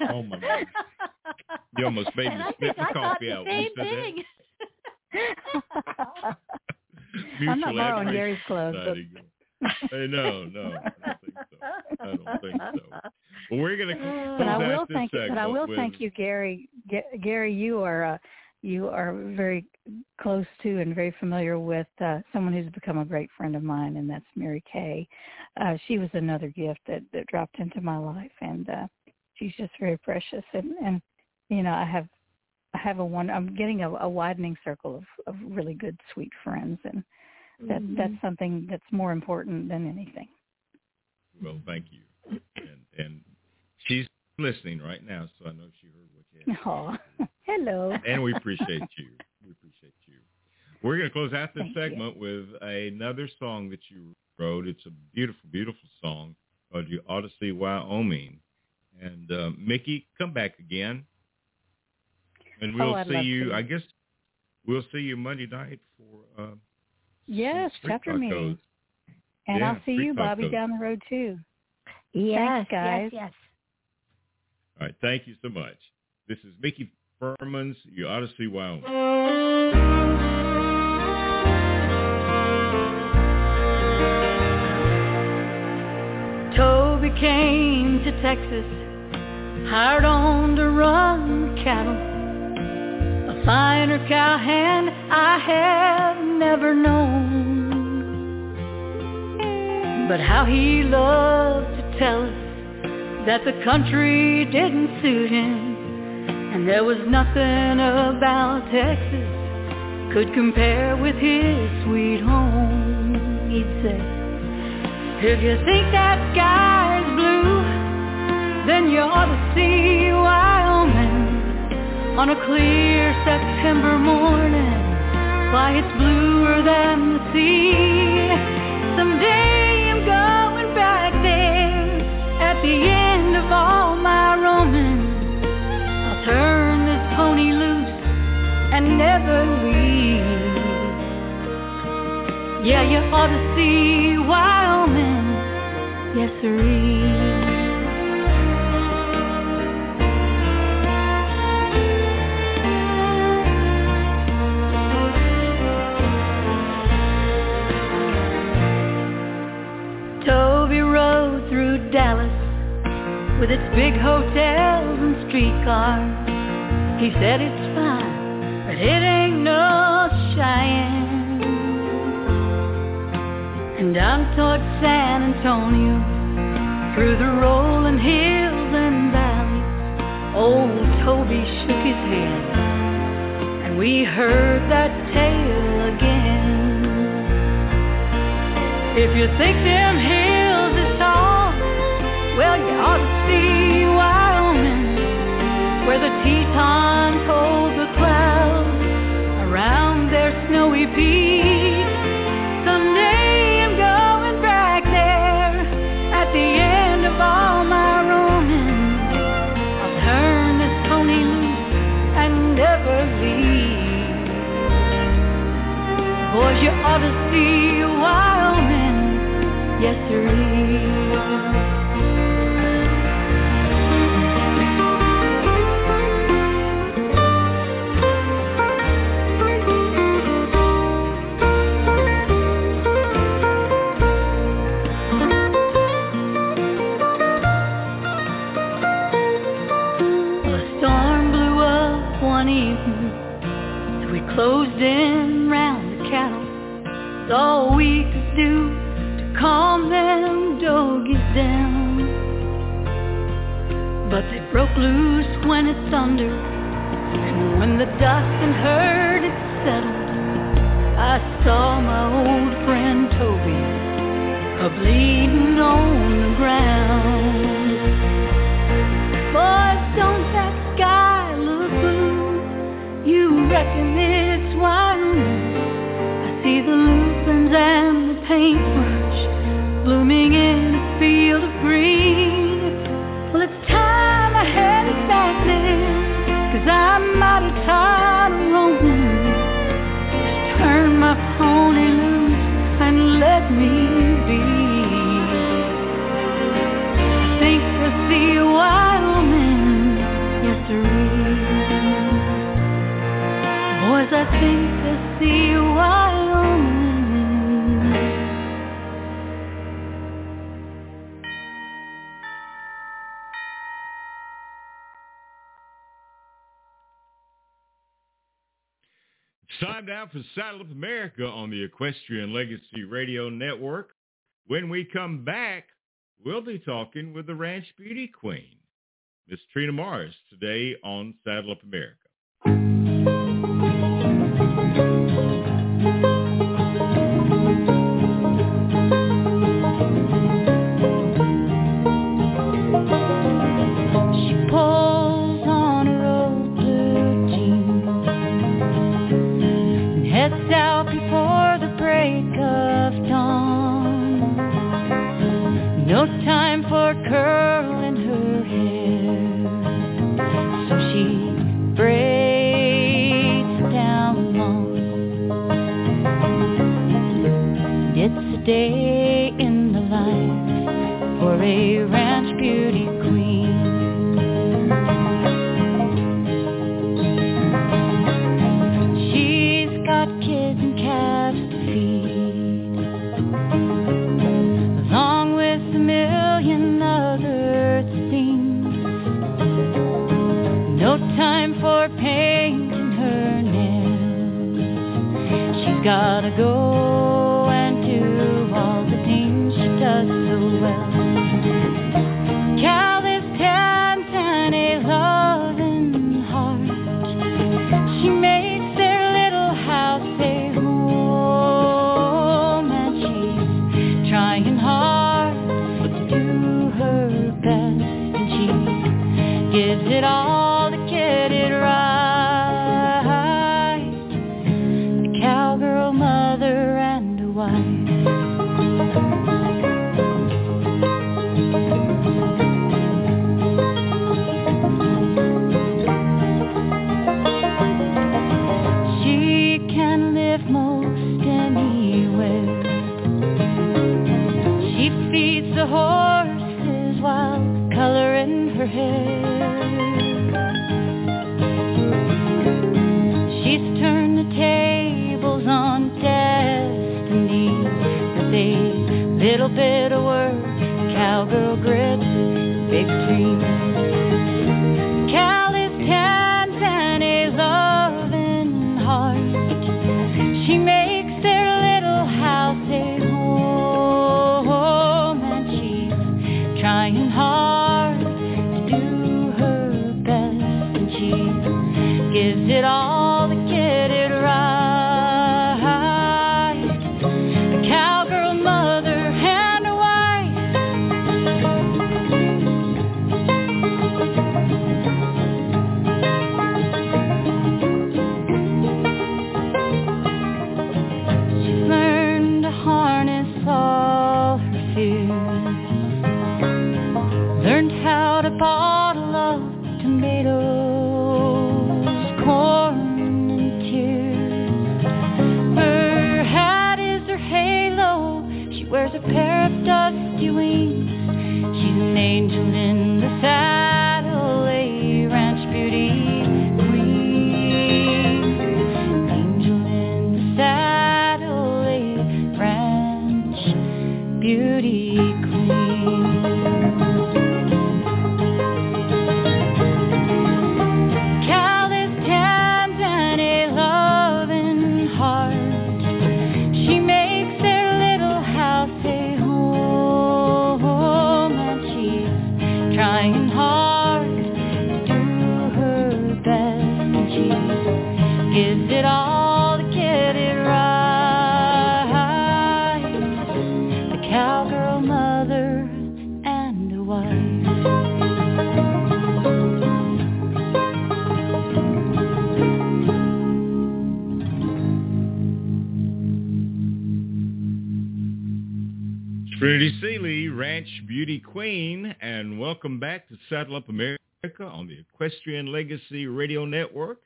Oh, my God. You almost made me And I spit think my I coffee out when same thing. I'm not Mutual borrowing Gary's clothes, but Society. Hey, no, no, I don't think so. I don't think so. Well, we're going to close but I will thank you. But I will with, thank you, Gary. G- Gary, you are uh, you are very close to and very familiar with uh, someone who's become a great friend of mine, and that's Mary Kay. Uh, she was another gift that that dropped into my life, and uh, she's just very precious. And and you know, I have I have a one. I'm getting a, a widening circle of of really good, sweet friends, and that Mm-hmm. that's something that's more important than anything. Well, thank you. And, and she's listening right now, so I know she heard what you had. to say. Hello. and we appreciate you. We appreciate you. We're going to close out this Thank you. segment with another song that you wrote. It's a beautiful, beautiful song called "You Ought to See Wyoming." And uh, Micki, come back again, and we'll Oh, see you. to. I guess we'll see you Monday night for uh, Yes, some street chapter tacos. meeting. And Yeah, I'll see you, Bobbi, tacos. down the road too. Yes, guys. yes, yes. All right, thank you so much. This is Micki Fuhrman's "You Ought to See Wyoming." Toby came to Texas, hired on to run cattle. A finer cowhand I have never known. But how he loved to tell us that the country didn't suit him, and there was nothing about Texas could compare with his sweet home. He'd say. If you think that sky's blue, then you ought to see Wyoming on a clear September morning. Why, it's bluer than the sea. Someday I'm going back there at the end of all my roaming. I'll turn this pony loose and never leave. Yeah, you ought to see Wyoming. Yes, sirree. Dallas with its big hotels and streetcars. He said it's fine, but it ain't no Cheyenne. And down toward San Antonio, through the rolling hills and valleys, old Toby shook his head, and we heard that tale again. If you think them hills the clouds around their snowy. Someday I'm going back there at the end of all my. I'll turn this pony loose and never leave. Boys, you ought to see Wyoming. Yes, sir. And when the dust and hurt had settled, I saw my old friend Toby a bleeding on the ground. Boys, don't that sky look blue? You reckon it's wide? I see the lupins and the paint. time now for Saddle Up America on the Equestrian Legacy Radio Network. When we come back, we'll be talking with the ranch beauty queen, Miss Trina Morris, today on Saddle Up America. To Saddle Up America on the Equestrian Legacy Radio Network.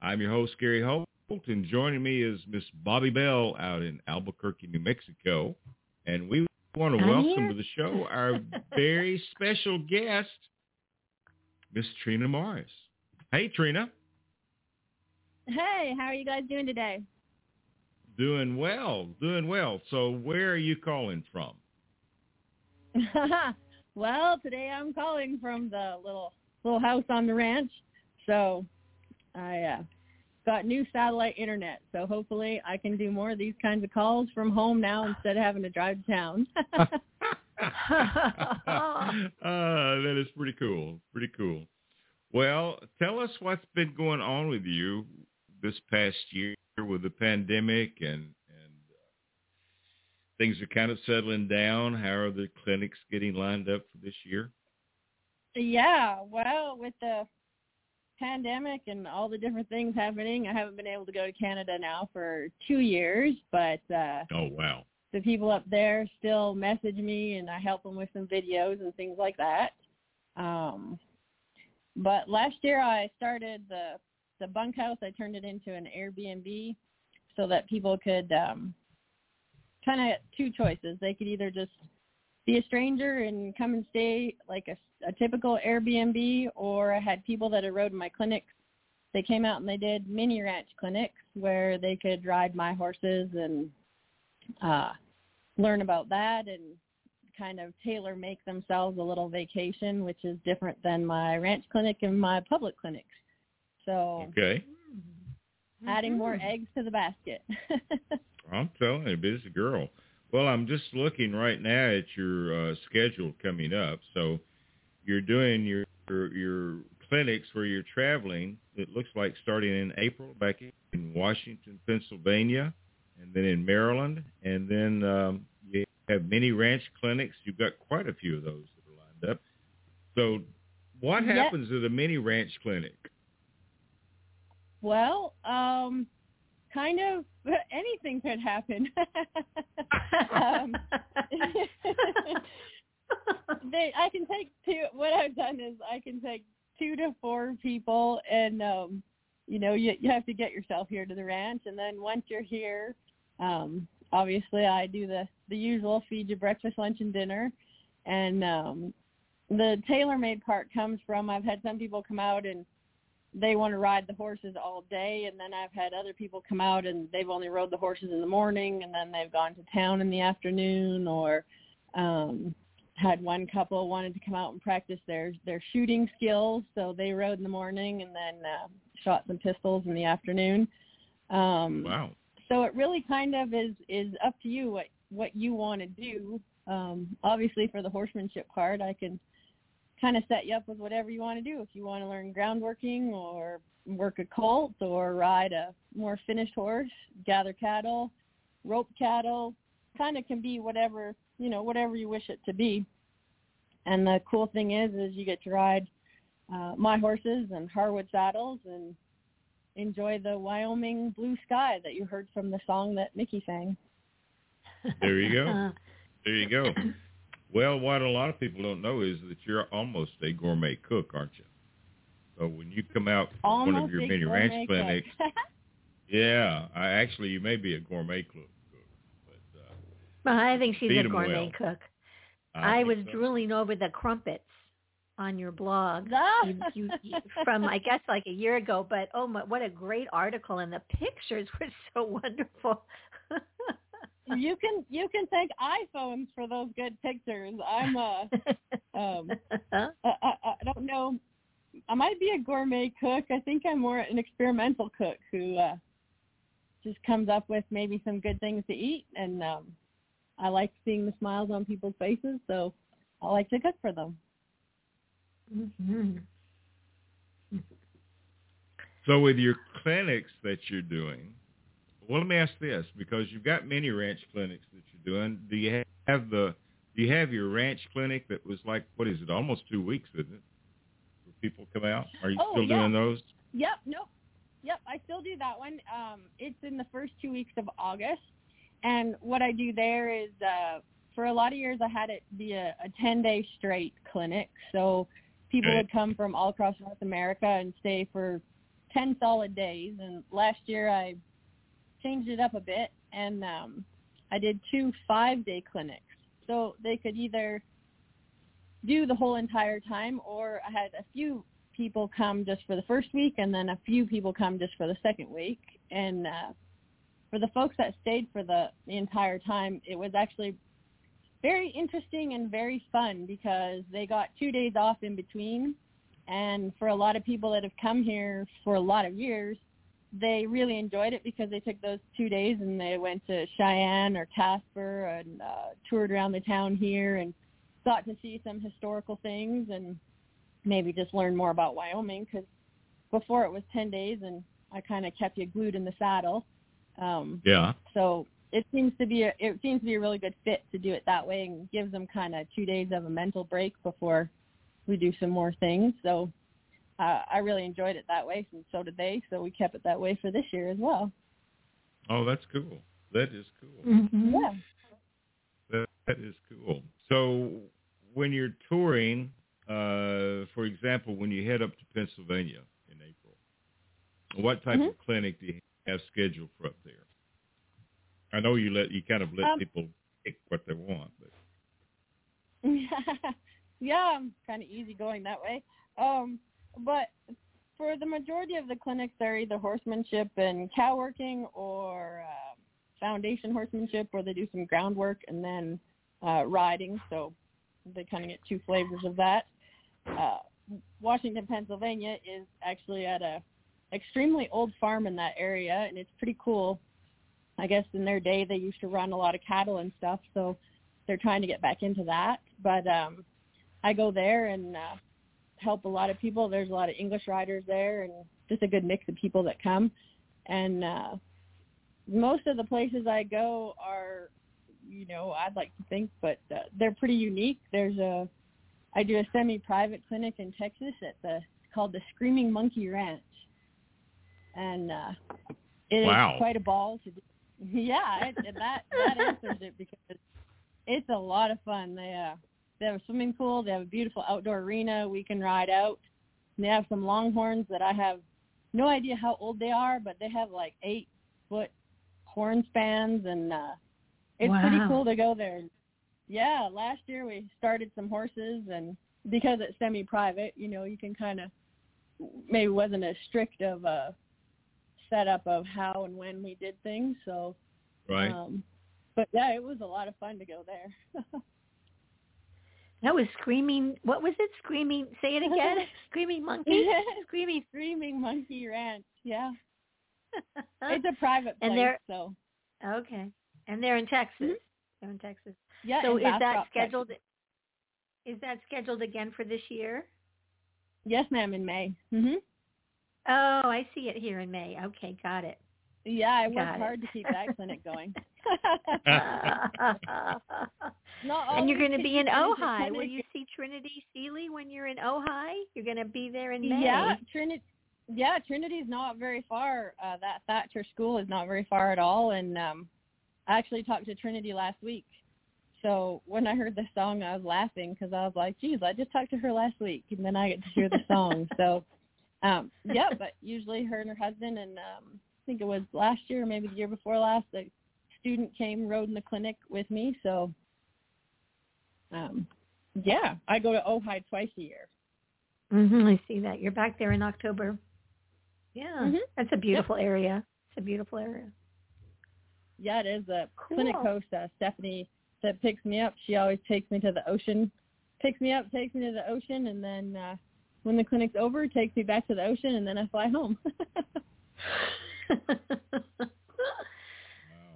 I'm your host, Gary Holt, and joining me is Miss Bobbi Bell out in Albuquerque, New Mexico. And we want to I'm welcome here. to the show our very special guest, Miss Trina Morris. Hey, Trina. Hey, how are you guys doing today? Doing well, doing well. So where are you calling from? well, today I'm calling from the little little house on the ranch. So I uh, got new satellite internet. So hopefully I can do more of these kinds of calls from home now instead of having to drive to town. uh, that is pretty cool. Pretty cool. Well, tell us what's been going on with you this past year with the pandemic and things are kind of settling down. How are the clinics getting lined up for this year? yeah, well, with the pandemic and all the different things happening, I haven't been able to go to Canada now for 2 years, but uh Oh wow. the people up there still message me and I help them with some videos and things like that. Um, but last year I started the the bunkhouse. I turned it into an Airbnb so that people could um, kind of two choices. They could either just be a stranger and come and stay like a, a typical Airbnb, or I had people that had rode in my clinics. They came out and they did mini ranch clinics where they could ride my horses and uh, learn about that and kind of tailor make themselves a little vacation, which is different than my ranch clinic and my public clinics. So Okay. adding more eggs to the basket. I'm telling you, busy girl. Well, I'm just looking right now at your uh, schedule coming up. So you're doing your, your your clinics where you're traveling. It looks like starting in April back in Washington, Pennsylvania, and then in Maryland, and then um, you have many ranch clinics. You've got quite a few of those that are lined up. So what Yep. happens at a mini ranch clinic? well, um, kind of anything could happen. um, they, I can take two. What I've done is I can take two to four people, and um, you know, you you have to get yourself here to the ranch, and then once you're here, um, obviously I do the the usual feed you breakfast, lunch, and dinner, and um, the tailor-made part comes from I've had some people come out and they want to ride the horses all day and then I've had other people come out and they've only rode the horses in the morning and then they've gone to town in the afternoon or um had one couple wanted to come out and practice their their shooting skills so they rode in the morning and then uh, shot some pistols in the afternoon um Wow. so it really kind of is is up to you what what you want to do um obviously for the horsemanship part i can kind of set you up with whatever you want to do if you want to learn ground working or work a colt or ride a more finished horse gather cattle rope cattle kind of can be whatever you know whatever you wish it to be and the cool thing is is you get to ride uh my horses and harwood saddles and enjoy the wyoming blue sky that you heard from the song that Micki sang There you go. There you go. Well, what a lot of people don't know is that you're almost a gourmet cook, aren't you? So when you come out from almost one of your mini ranch clinics, yeah, I actually you may be a gourmet cook, but uh, Well, I think she's a gourmet well. cook. I, think was so. drooling over the crumpets on your blog you, you, you, from I guess like a year ago. But oh my, what a great article! And the pictures were so wonderful. You can you can thank iPhones for those good pictures. I'm uh um I, I, I don't know. I might be a gourmet cook. I think I'm more an experimental cook who uh just comes up with maybe some good things to eat and um I like seeing the smiles on people's faces, so I like to cook for them. Mm-hmm. So with your clinics that you're doing, well, let me ask this because you've got many ranch clinics that you're doing. Do you have the do you have your ranch clinic that was like what is it almost two weeks, isn't it? Where people come out? Are you Oh, still yeah. doing those? Yep, nope. Yep, I still do that one. Um, it's in the first two weeks of August. And what I do there is uh, for a lot of years I had it be a, a 10-day straight clinic. So people Okay. would come from all across North America and stay for 10 solid days. And last year I changed it up a bit and um, I did two five-day clinics. So they could either do the whole entire time or I had a few people come just for the first week and then a few people come just for the second week and uh for the folks that stayed for the, the entire time it was actually very interesting and very fun because they got two days off in between and for a lot of people that have come here for a lot of years they really enjoyed it because they took those two days and they went to Cheyenne or Casper and uh toured around the town here and got to see some historical things and maybe just learn more about Wyoming because before it was 10 days and I kind of kept you glued in the saddle. Um, Yeah. so it seems to be a, it seems to be a really good fit to do it that way and gives them kind of two days of a mental break before we do some more things. So uh, I really enjoyed it that way, and so did they. So we kept it that way for this year as well. Oh, that's cool. That is cool. Mm-hmm. Yeah. That, that is cool. So when you're touring, uh, for example, when you head up to Pennsylvania in April, what type Mhm. of clinic do you have scheduled for up there? I know you let you kind of let Um, people pick what they want, but yeah, I'm kind of easygoing that way. Um, but for the majority of the clinics, they're either horsemanship and cow working or uh, foundation horsemanship, where they do some groundwork and then uh, riding. So they kind of get two flavors of that. Uh, Washington, Pennsylvania is actually at a extremely old farm in that area, and it's pretty cool. I guess in their day they used to run a lot of cattle and stuff, so they're trying to get back into that. But um I go there and uh help a lot of people. There's a lot of English riders there and just a good mix of people that come. And uh most of the places I go are you know, I'd like to think, but uh, they're pretty unique. There's a I do a semi-private clinic in Texas at the called the Screaming Monkey Ranch. And uh it is Wow. quite a ball to do. Yeah, it, that that answers it because it's a lot of fun. They uh they have a swimming pool, they have a beautiful outdoor arena we can ride out. And they have some longhorns that I have no idea how old they are, but they have like eight foot horn spans and uh it's pretty cool to go there. Yeah, last year we started some horses and because it's semi private, you know, you can kinda maybe wasn't as strict of a setup of how and when we did things, so right? um, but yeah, it was a lot of fun to go there. That was screaming. What was it? Screaming. Say it again. screaming monkey. Screaming. Screaming Monkey Ranch. Yeah, it's a private place, And they're- so okay. And they're in Texas. They're in Texas. yeah. so is that scheduled? Texas. Is that scheduled again for this year? Yes, ma'am. In May. Mhm. Oh, I see it here in May. Okay, got it. Yeah, I Got worked it. hard to keep that clinic going. and you're going to be in can you finish a Ojai. Will you see Trinity Seely when you're in Ojai? You're going to be there in May. Yeah, Trinity. Yeah, Trinity's not very far. Uh, that Thacher School is not very far at all, and um, I actually talked to Trinity last week. So when I heard the song, I was laughing because I was like, "Geez, I just talked to her last week, and then I get to hear the song." so, um, yeah, but usually her and her husband, and um, I think it was last year, maybe the year before last, a student came rode in the clinic with me. So, um, yeah, I go to Ojai twice a year. hmm I see that. You're back there in October. Yeah, Mhm. that's a beautiful area. It's a beautiful area. Yeah, it is. A Cool. clinic host, uh, Stephanie, that picks me up. She always takes me to the ocean, picks me up, takes me to the ocean, and then uh, when the clinic's over, takes me back to the ocean, and then I fly home.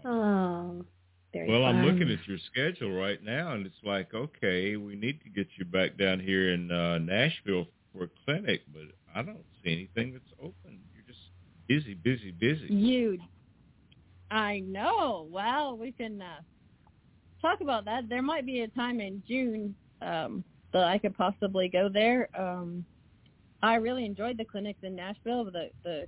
oh, very well, fun. I'm looking at your schedule right now, and it's like, okay, we need to get you back down here in uh, Nashville for a clinic, but I don't see anything that's open. You're just busy, busy, busy. Huge. I know. Well, we can uh, talk about that. There might be a time in June um, that I could possibly go there. Um, I really enjoyed the clinics in Nashville. The the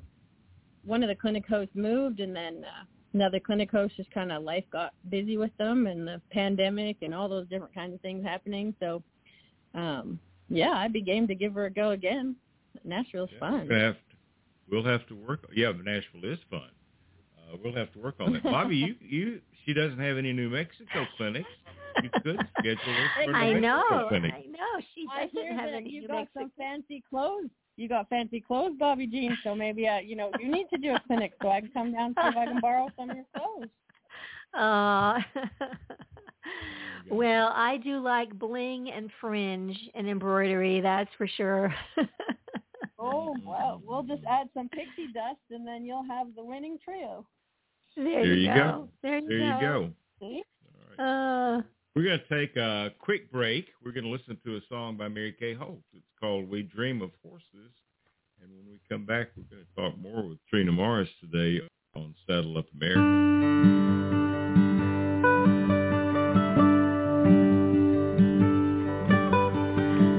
one of the clinic hosts moved, and then uh, another clinic host just kind of life got busy with them, and the pandemic and all those different kinds of things happening. So, um, yeah, I'd be game to give her a go again. Nashville's Yeah, fun. We'll have, to, we'll have to work. Yeah, Nashville is fun. Uh, we'll have to work on that. Bobbi, you you she doesn't have any New Mexico clinics. You could schedule her for New I Mexico know. clinic. I know. She I doesn't hear have that any you New got Mexico. some fancy clothes. You got fancy clothes, Bobbi Jean. So maybe uh, you know you need to do a clinic so I can come down and see if I can borrow some of your clothes. Uh, well, I do like bling and fringe and embroidery. That's for sure. Oh well, we'll just add some pixie dust and then you'll have the winning trio. there, There you go. go. There you There you go. See? All right. Uh, We're going to take a quick break. We're going to listen to a song by Mary Kay Holt. It's called We Dream of Horses. And when we come back, we're going to talk more with Trina Morris today on Saddle Up America.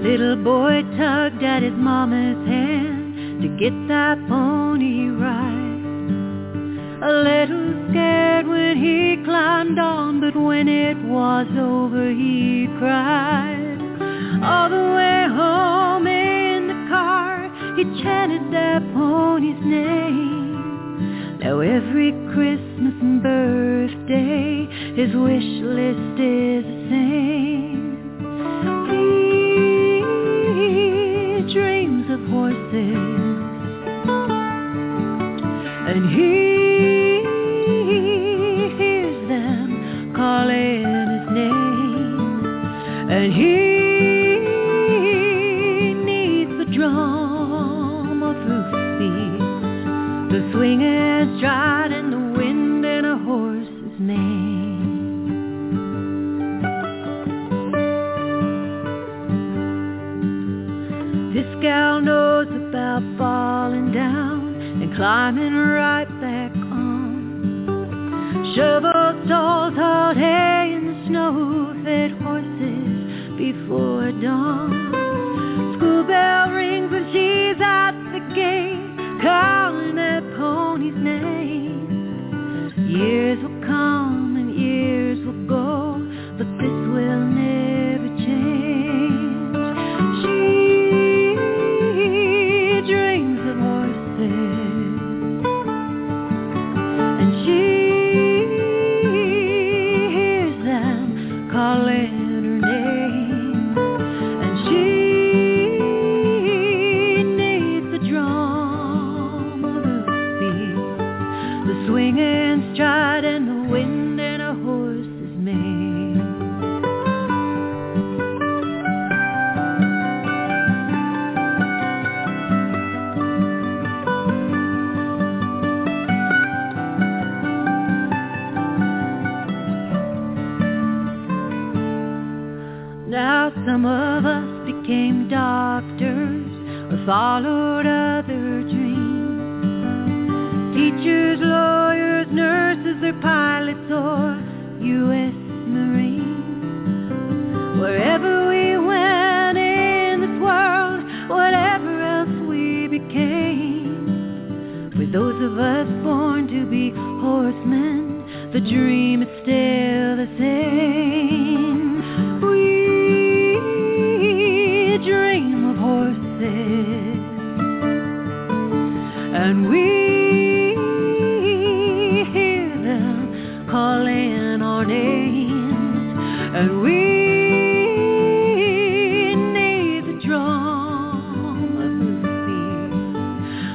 Little boy tugged at his mama's hand to get that pony right. A little scared when he climbed on, but when it was over he cried. All the way home in the car, he chanted that pony's name. Now every Christmas and birthday, his wish list is the same. He dreams of horses and he climbing right back on. Shovel stalls, hauled hay in the snow, fed horses before dawn. School bell rings when she's at the gate, calling that pony's name. Years followed other dreams. Teachers, lawyers, nurses, or pilots, or U.S. Marines. Wherever we went in this world, whatever else we became. For those of us born to be horsemen, the dream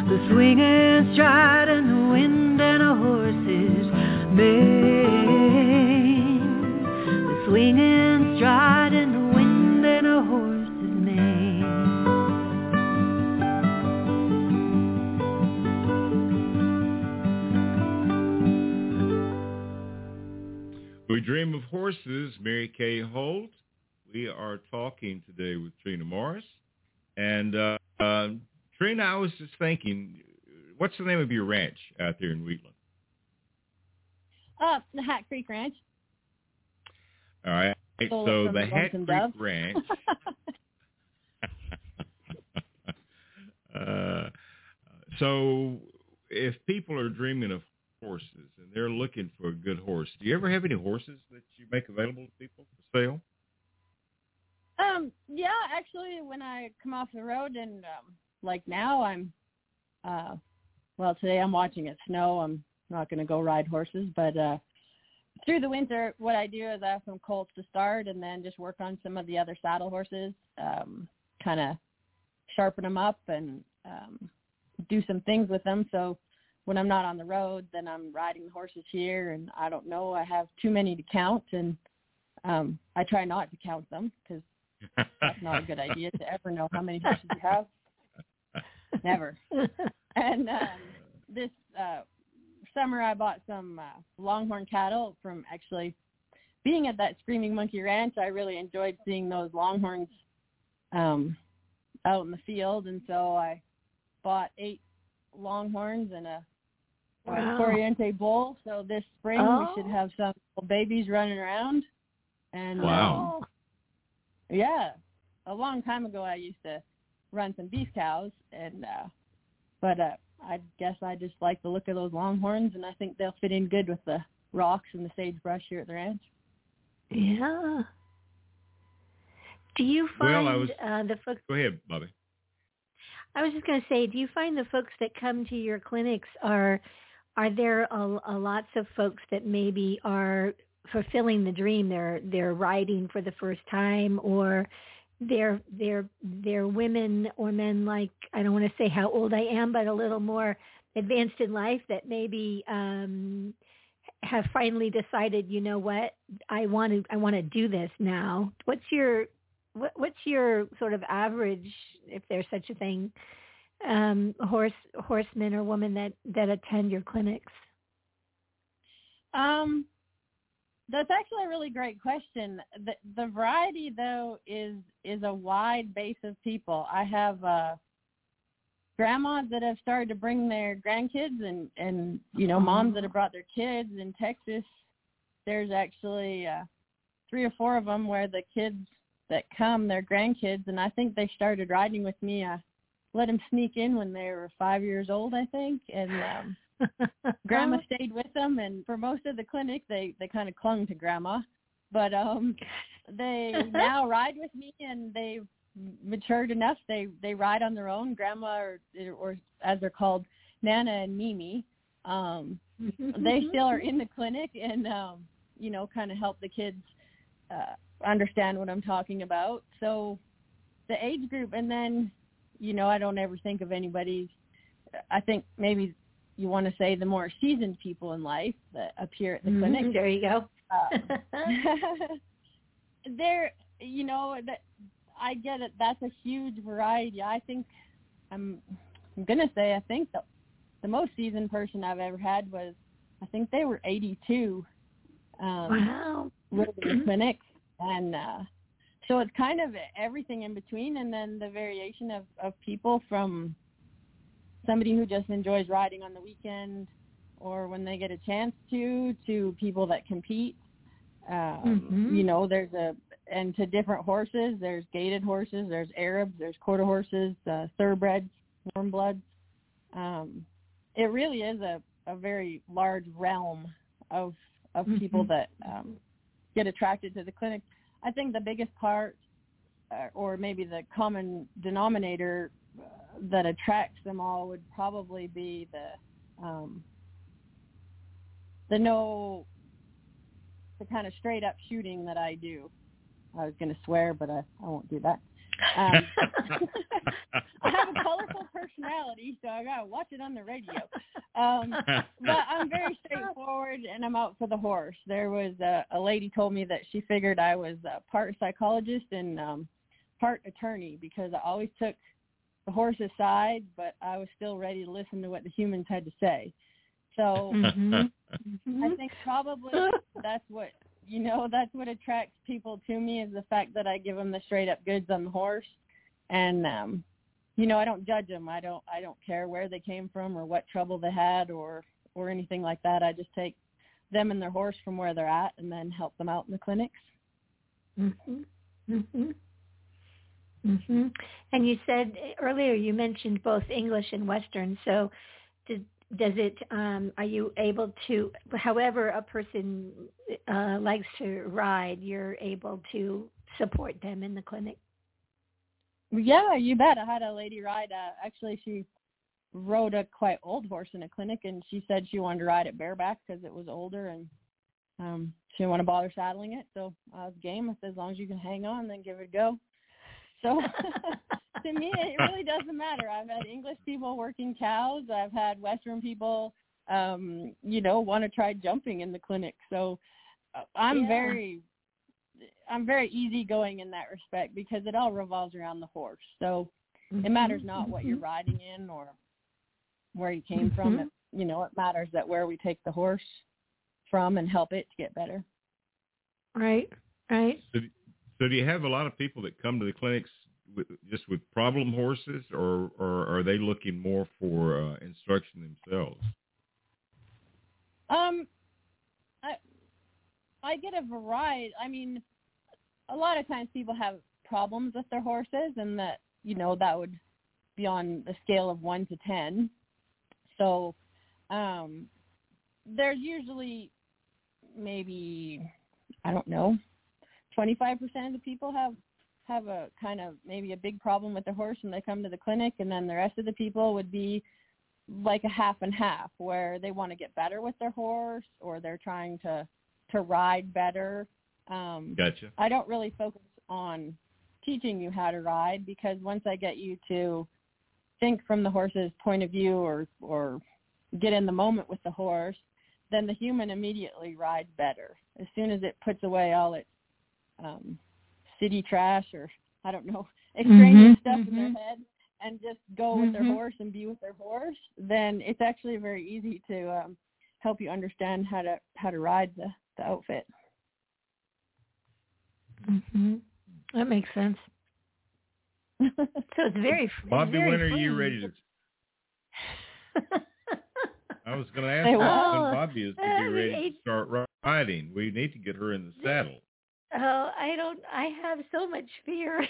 the swinging stride and the wind and a horse's mane, the swinging stride and the wind and a horse's mane. We dream of Horses, Mary Kay Holt. We are talking today with Trina Morris. And uh, uh, Trina, I was just thinking, what's the name of your ranch out there in Wheatland? Uh, the Hat Creek Ranch. All right. Stole so the Hat Creek Dove. Ranch. uh, so if people are dreaming of horses and they're looking for a good horse, do you ever have any horses that you make available to people for sale? Um, yeah, actually, when I come off the road and um, like now, I'm, uh, well, today I'm watching it snow. I'm not going to go ride horses, but uh, through the winter, what I do is I have some colts to start, and then just work on some of the other saddle horses, um, kind of sharpen them up and um, do some things with them. So when I'm not on the road, then I'm riding the horses here, and I don't know. I have too many to count, and um, I try not to count them because that's not a good idea to ever know how many horses you have. Never. And um, this uh, summer, I bought some uh, longhorn cattle from actually being at that Screaming Monkey Ranch. I really enjoyed seeing those longhorns um, out in the field, and so I bought eight longhorns and a, a Wow. Corriente bull. So this spring Oh. we should have some babies running around. And Wow. um, yeah, a long time ago I used to run some beef cows, and uh, but uh, I guess I just like the look of those longhorns, and I think they'll fit in good with the rocks and the sagebrush here at the ranch. Yeah. Do you find Well, I was- uh, the folks? Go ahead, Bobbi. I was just going to say, do you find the folks that come to your clinics are are there a, a lots of folks that maybe are fulfilling the dream? They're they're riding for the first time, or they're they're they're women or men like I don't want to say how old I am, but a little more advanced in life that maybe um have finally decided, you know what, I want to I want to do this now. What's your what, what's your sort of average, if there's such a thing, um, horse horsemen or women that that attend your clinics? Um, that's actually a really great question. The, the variety, though, is is a wide base of people. I have uh, grandmas that have started to bring their grandkids, and and you know, moms that have brought their kids. In Texas, there's actually uh, three or four of them where the kids that come, their grandkids, and I think they started riding with me. I let them sneak in when they were five years old, I think, and. um grandma stayed with them and for most of the clinic they they kind of clung to grandma. But um they now ride with me and they've matured enough they they ride on their own. Grandma or or as they're called nana and mimi um they still are in the clinic and um you know kind of help the kids uh understand what i'm talking about. So the age group and then you know i don't ever think of anybody. I think maybe you want to say the more seasoned people in life that appear at the Mhm, clinic. There you go. um, there you know that i get it. That's a huge variety. I think i'm i'm gonna say i think the the most seasoned person i've ever had was i think they were eighty two um wow. with the clinic. And uh so it's kind of everything in between. And then the variation of of people from somebody who just enjoys riding on the weekend or when they get a chance to to people that compete um Mhm. you know there's a and to different horses there's gaited horses there's arabs there's quarter horses uh thoroughbreds warm bloods um it really is a a very large realm of of people Mhm. that um get attracted to the clinic i think the biggest part uh, or maybe the common denominator that attracts them all would probably be the um the no the kind of straight up shooting that I do. I was going to swear, but I, I won't do that. Um, I have a colorful personality, so I got to watch it on the radio. Um, but I'm very straightforward, and I'm out for the horse. There was a, a lady told me that she figured I was a part psychologist and um, part attorney because I always took the horse's side, but I was still ready to listen to what the humans had to say. So Mhm. I think probably that's what you know, that's what attracts people to me is the fact that I give them the straight up goods on the horse, and um, you know, I don't judge them. I don't I don't care where they came from or what trouble they had or or anything like that. I just take them and their horse from where they're at and then help them out in the clinics. Mhm. Mhm. Mhm. And you said earlier you mentioned both English and Western. So, did, does it? Um, are you able to? However, a person uh, likes to ride, you're able to support them in the clinic. Yeah, you bet. I had a lady ride. Uh, actually, she rode a quite old horse in a clinic, and she said she wanted to ride it bareback because it was older and um she didn't want to bother saddling it. So I was game. I said, as long as you can hang on, then give it a go. So to me, it really doesn't matter. I've had English people working cows. I've had Western people, um, you know, want to try jumping in the clinic. So uh, I'm Yeah. very, I'm very easygoing in that respect because it all revolves around the horse. So it matters not what you're riding in or where you came from. Mhm. It, you know, it matters that where we take the horse from and help it to get better. Right. Right. So, do- so do you have a lot of people that come to the clinics with, just with problem horses, or or are they looking more for uh, instruction themselves? Um, I I get a variety. I mean, a lot of times people have problems with their horses, and that you know that would be on the scale of one to ten. So, um, there's usually maybe I don't know, 25% of the people have have a kind of maybe a big problem with their horse and they come to the clinic, and then the rest of the people would be like a half and half where they want to get better with their horse or they're trying to to ride better um Gotcha. i don't really focus on teaching you how to ride because once i get you to think from the horse's point of view or or get in the moment with the horse then the human immediately rides better as soon as it puts away all its um city trash or i don't know extraneous Mhm, stuff in their mhm. head and just go with their Mhm. horse and be with their horse, then it's actually very easy to um, help you understand how to how to ride the the outfit. Mhm. That makes sense. So it's very. it's Bobbi, very when are you ready to? I was going to ask Hey, well, when Bobbi is to be ready it- to start riding. We need to get her in the saddle. Oh, I don't. I have so much fear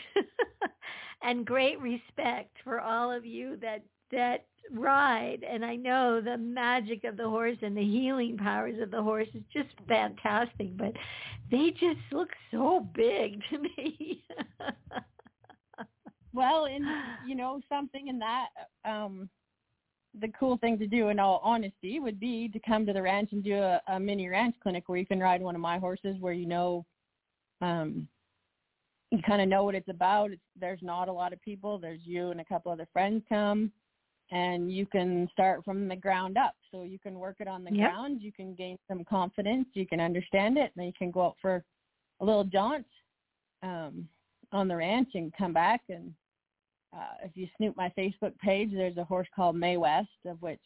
and great respect for all of you that that ride, and I know the magic of the horse and the healing powers of the horse is just fantastic. But they just look so big to me. well, and you know something in that um, the cool thing to do, in all honesty, would be to come to the ranch and do a, a mini ranch clinic where you can ride one of my horses, where you know, um, you kind of know what it's about. It's, there's not a lot of people. There's you and a couple of other friends come, and you can start from the ground up. So you can work it on the Yep. ground. You can gain some confidence. You can understand it, and then you can go out for a little jaunt um, on the ranch and come back and uh, if you snoop my Facebook page, there's a horse called May West, of which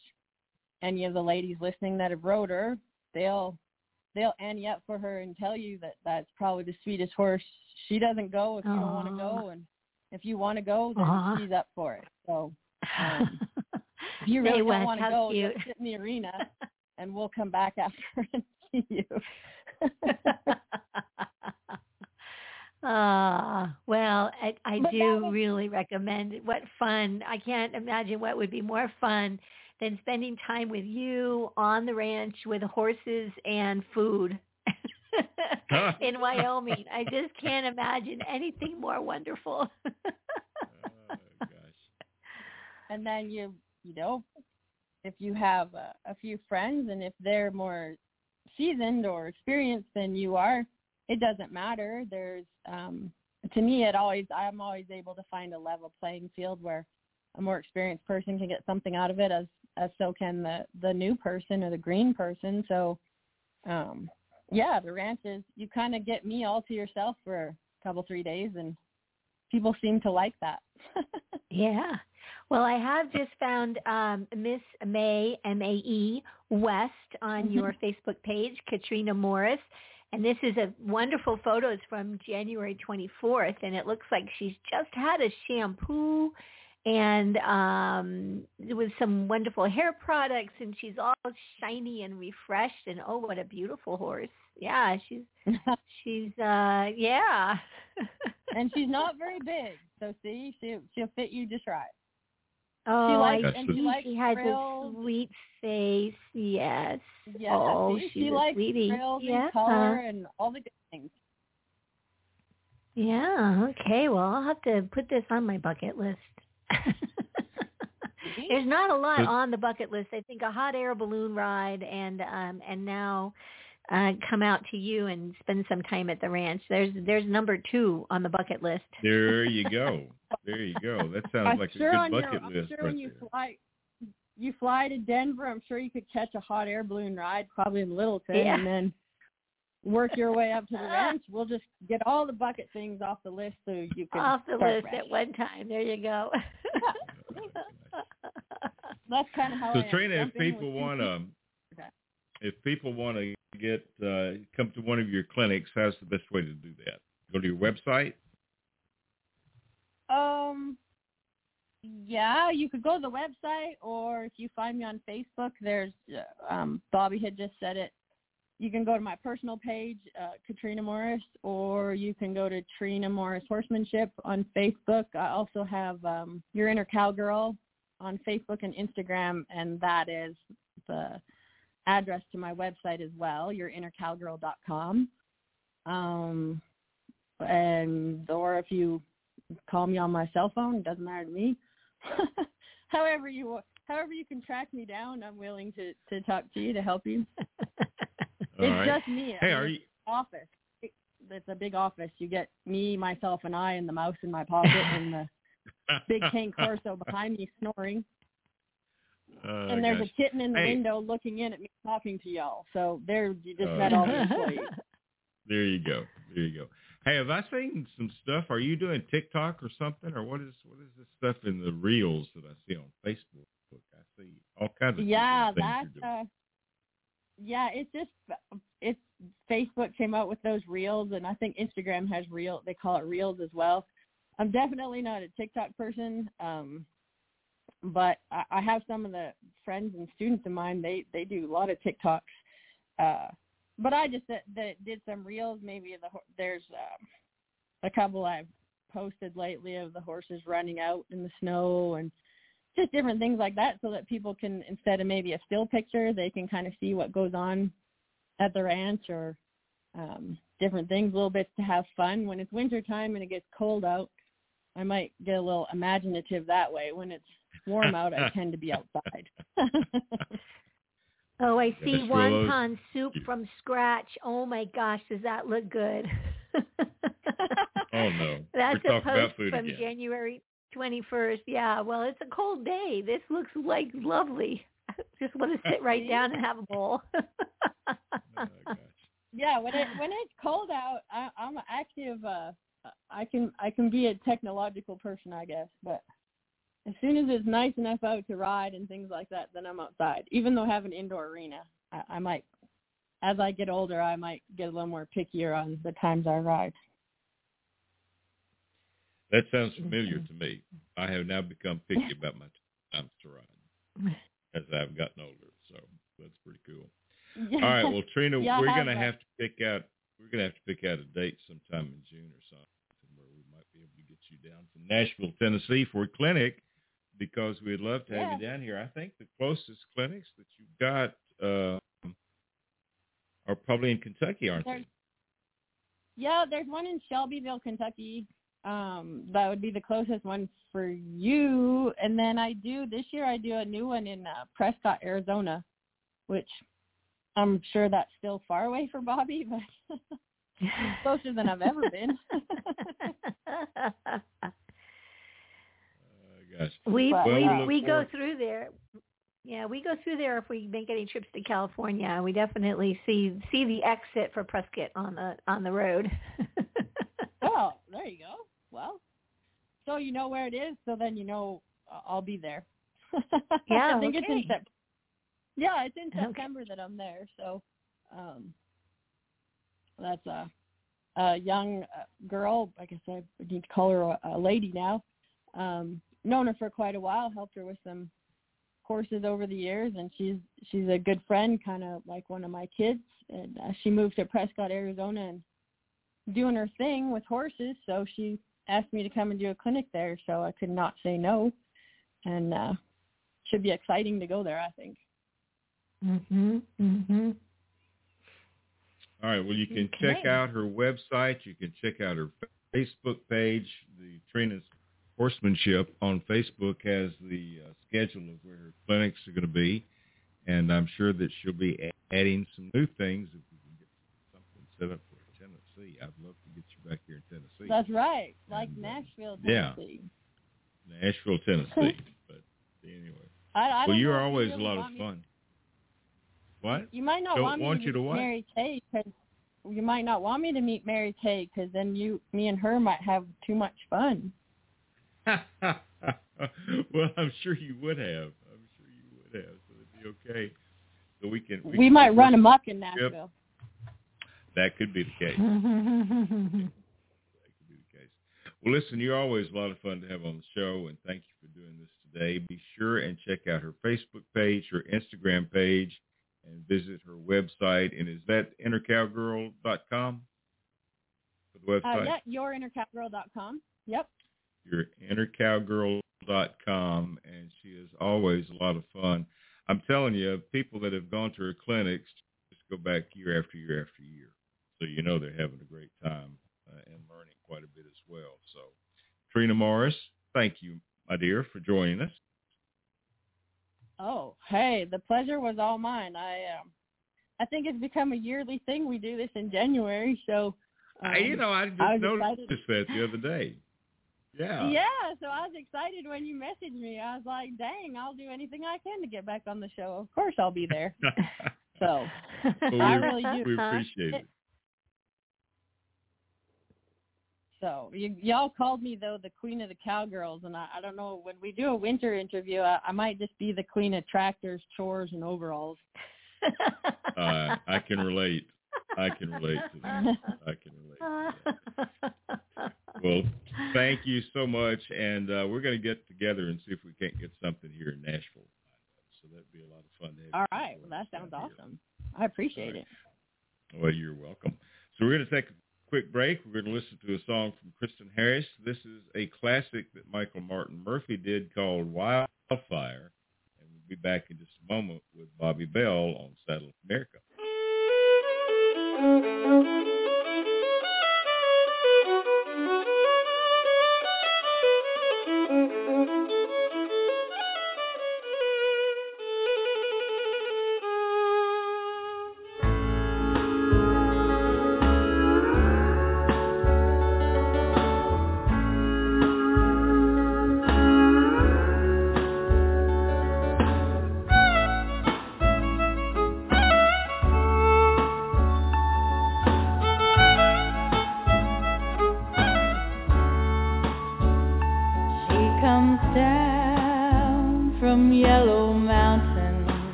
any of the ladies listening that have rode her, they'll they'll ante up for her and tell you that that's probably the sweetest horse. She doesn't go if you don't want to go, and if you want to go, then Aw. she's up for it. So um, if you really don't want to go, cute. just sit in the arena, and we'll come back after and see you. Ah, well, I, I But do was- really recommend it. What fun. I can't imagine what would be more fun than spending time with you on the ranch with horses and food in Wyoming. I just can't imagine anything more wonderful. Oh, gosh. and then you you know if you have a, a few friends and if they're more seasoned or experienced than you are it doesn't matter there's um to me it always i'm always able to find a level playing field where a more experienced person can get something out of it as as so can the the new person or the green person. So um yeah the ranch is you kind of get me all to yourself for a couple three days and people seem to like that. Yeah. Well, I have just found um, Miss May M A E West on your Facebook page, Kitrina Morris, And this is a wonderful photos from January 24th, and it looks like she's just had a shampoo and um with some wonderful hair products and she's all shiny and refreshed and oh what a beautiful horse. Yeah she's she's uh yeah. And she's not very big so see she she'll fit you just right. Oh she likes, I and see she, likes she has frills. a sweet face. Yes. Yeah oh see, she's she likes sweetie. frills yeah. and color and all the good things. Yeah okay. Well i'll have to put this on my bucket list There's not a lot on the bucket list. I think a hot air balloon ride and um and now uh come out to you and spend some time at the ranch. There's there's number 2 on the bucket list. There you go. There you go. That sounds I'm like sure a on good your, bucket I'm list sure right when you there. fly you fly to Denver, I'm sure you could catch a hot air balloon ride probably in Littleton Yeah. and then work your way up to the ranch. We'll just get all the bucket things off the list so you can Off the list fresh. at one time. There you go. That's kind of how So I am. Trina, if Jump in with people want to, Okay. if people want to get uh, come to one of your clinics, how's the best way to do that? Go to your website. Um, yeah, you could go to the website, or if you find me on Facebook, there's uh, um, Bobbi had just said it. You can go to my personal page, uh, Kitrina Morris, or you can go to Trina Morris Horsemanship on Facebook. I also have um, Your Inner Cowgirl on Facebook and Instagram, and that is the address to my website as well, yourinnercowgirl.com. Um, and or if you call me on my cell phone. It doesn't matter to me. however you however you can track me down, I'm willing to to talk to you to help you. It's right. just me. Hey, are you? office? It's a big office. You get me, myself, and I, and the mouse in my pocket, and the big cane corso behind me snoring. Oh, and there's gosh. a kitten in the Hey. window looking in at me talking to y'all. So there, you just Oh, met all the employees. There you go. There you go. Hey, have I seen some stuff? Are you doing TikTok or something, or what is what is this stuff in the reels that I see on Facebook? I see all kinds of yeah things that's you're doing. uh yeah it's just it's facebook came out with those reels and i think instagram has reel they call it reels as well. I'm definitely not a tiktok person um but i, I have some of the friends and students of mine they they do a lot of tiktoks uh but i just that, that did some reels maybe the there's um a couple i've posted lately of the horses running out in the snow and just different things like that so that people can instead of maybe a still picture they can kind of see what goes on at the ranch or um different things little bits to have fun when it's winter time and it gets cold out i might get a little imaginative that way when it's warm out i tend to be outside Oh, I see that's one of those- wonton soup from scratch. Oh my gosh, does that look good? Oh no, That's we're a talking about post food from again. January 21st. Yeah, well, it's a cold day. This looks like lovely. Just want to sit right down and have a bowl. Oh, yeah when it when it's cold out i i'm an active uh i can i can be a technological person i guess but as soon as it's nice enough out to ride and things like that then i'm outside even though I have an indoor arena i, I might as i get older i might get a little more pickier on the times i ride That sounds familiar to me. I have now become picky about my times to ride as I've gotten older. So that's pretty cool. All right, well, Trina, Yeah, we're gonna have to pick out. We're gonna have to pick out a date sometime in June or something where we might be able to get you down to Nashville, Tennessee for a clinic because we'd love to have you down here. I think the closest clinics that you've got uh, are probably in Kentucky, aren't There's- they? Yeah, there's one in Shelbyville, Kentucky. Um, that would be the closest one for you. And then I do this year. I do a new one in uh, Prescott, Arizona, which I'm sure that's still far away for Bobbi, but closer than I've ever been. Uh, gosh. we Well, we we we go through there. Yeah, we go through there if we make any trips to California. We definitely see see the exit for Prescott on the on the road. oh, there you go. Well, so you know where it is, so then you know uh, I'll be there. Yeah, I think it's in okay. Sep- Yeah, it's in Okay. September that I'm there. So, um, That's a a young uh, girl. I guess I need to call her a, a lady now. Um, known her for quite a while. Helped her with some courses over the years, and she's she's a good friend, kind of like one of my kids. And uh, she moved to Prescott, Arizona, and doing her thing with horses. So she asked me to come and do a clinic there. So I could not say no, and uh, should be exciting to go there. I think. Mhm. Mhm. All right. Well, you can Okay. check out her website. You can check out her Facebook page. The Trina's Horsemanship on Facebook has the uh, schedule of where her clinics are going to be, and I'm sure that she'll be adding some new things if we can get something set up for Tennessee. I'd love to get you back here in Tennessee, That's right, like And, uh, Nashville, yeah. Nashville, Tennessee. but anyway, I, I well, you're know if you always a lot of want me- fun. What? You might not Don't want me want to you meet to what? Mary Kay because you might not want me to meet Mary Kay because then you, me and her might have too much fun. well, I'm sure you would have. I'm sure you would have. So it'd be okay. So we can. We, can might run amok in Nashville. That could be the case. That could be the case. Well, listen, you're always a lot of fun to have on the show, and thank you for doing this today. Be sure and check out her Facebook page, her Instagram page, and visit her website. And is that innercowgirl.com for the Uh, website? yeah, yourinnercowgirl.com. Yep. your innercowgirl.com, and she is always a lot of fun. I'm telling you, people that have gone to her clinics just go back year after year after year, so you know they're having a great time uh, and learning quite a bit as well. So, Trina Morris, thank you, my dear, for joining us. Oh, hey, the pleasure was all mine. I um, I think it's become a yearly thing. We do this in January, so um, I, you know, I just I noticed excited. that the other day. Yeah. Yeah, so I was excited when you messaged me. I was like, "Dang, I'll do anything I can to get back on the show. Of course, I'll be there." So Well, I really do. we appreciate it. So you, y'all called me though the queen of the cowgirls, and I, I don't know when we do a winter interview, I, I might just be the queen of tractors, chores, and overalls. Uh, I can relate. I can relate to that. I can relate. Well, thank you so much, and uh, we're going to get together and see if we can't get something here in Nashville. So that'd be a lot of fun to have. All right, well that sounds down here. awesome. I appreciate it. Well, you're welcome. So we're going to take a quick break. We're going to listen to a song from Kristyn Harris. This is a classic that Michael Martin Murphey did called Wildfire. And we'll be back in just a moment with Bobbi Bell on Saddle Up America.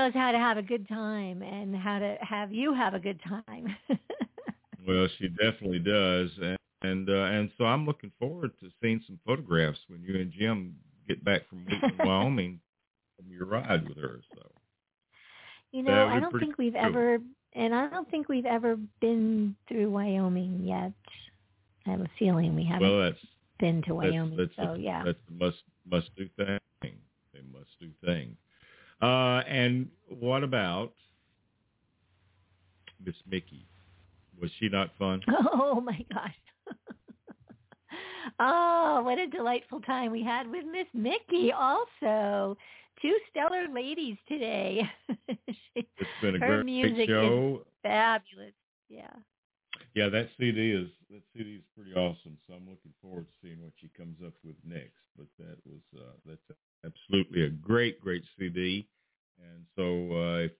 Knows how to have a good time and how to have you have a good time. Well, she definitely does. And and, uh, and so I'm looking forward to seeing some photographs when you and Jim get back from Wheatland, Wyoming from your ride with her. So you know, I don't think we've cool. ever and I don't think we've ever been through Wyoming yet. I have a feeling we haven't well, that's been to Wyoming. that's so a, yeah. that's a must must do thing. A must do thing. Uh, and what about Miss Micki? Was she not fun? Oh my gosh. oh, what a delightful time we had with Miss Micki also. Two stellar ladies today. She- It's been a Her great music is- show. fabulous. Yeah. Yeah, that CD is that CD is pretty awesome. So I'm looking forward to seeing what she comes up with next. But that was uh, that's absolutely a great, great CD. And so uh, if,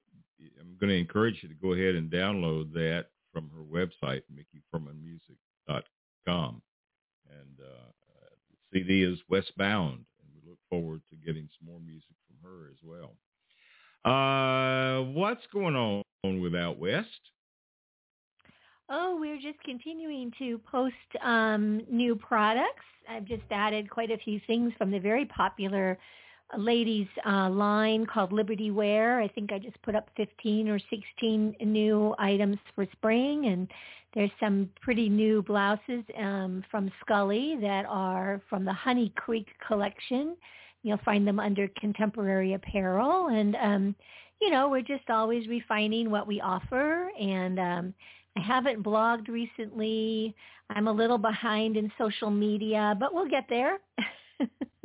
I'm going to encourage you to go ahead and download that from her website, MickiFuhrmanMusic.com. And uh, the CD is Westbound, and we look forward to getting some more music from her as well. Uh, what's going on with Out West? Oh, we're just continuing to post um, new products. I've just added quite a few things from the very popular ladies uh, line called Liberty Wear. I think I just put up 15 or 16 new items for spring, and there's some pretty new blouses um, from Scully that are from the Honey Creek collection. You'll find them under contemporary apparel, and um, you know we're just always refining what we offer and. Um, I haven't blogged recently. I'm a little behind in social media, but we'll get there.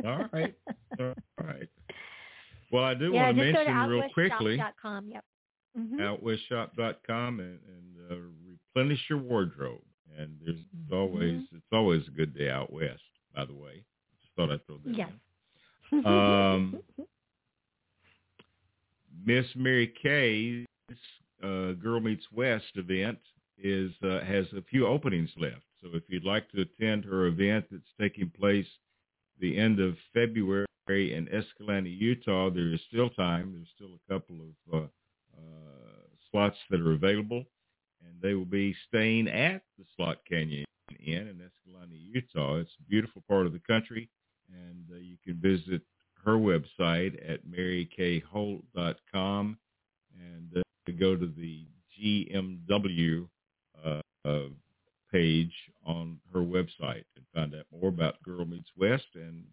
All right. All right. Well, I do yeah, want to mention to real quickly outwestshop.com. Yep. hmm outwestshop.com and, and uh, replenish your wardrobe. And there's Mm-hmm. always it's always a good day out west. By the way, just thought I'd throw that Yes. in. Um, Miss Mary Kay's uh, Girl Meets West event is uh, has a few openings left. So if you'd like to attend her event that's taking place the end of February in Escalante, Utah, there is still time. There's still a couple of uh, uh, slots that are available, and they will be staying at the Slot Canyon Inn in Escalante, Utah. It's a beautiful part of the country, and uh, you can visit her website at marykayholt.com and uh, go to the GMW uh, page on her website and find out more about Girl Meets West and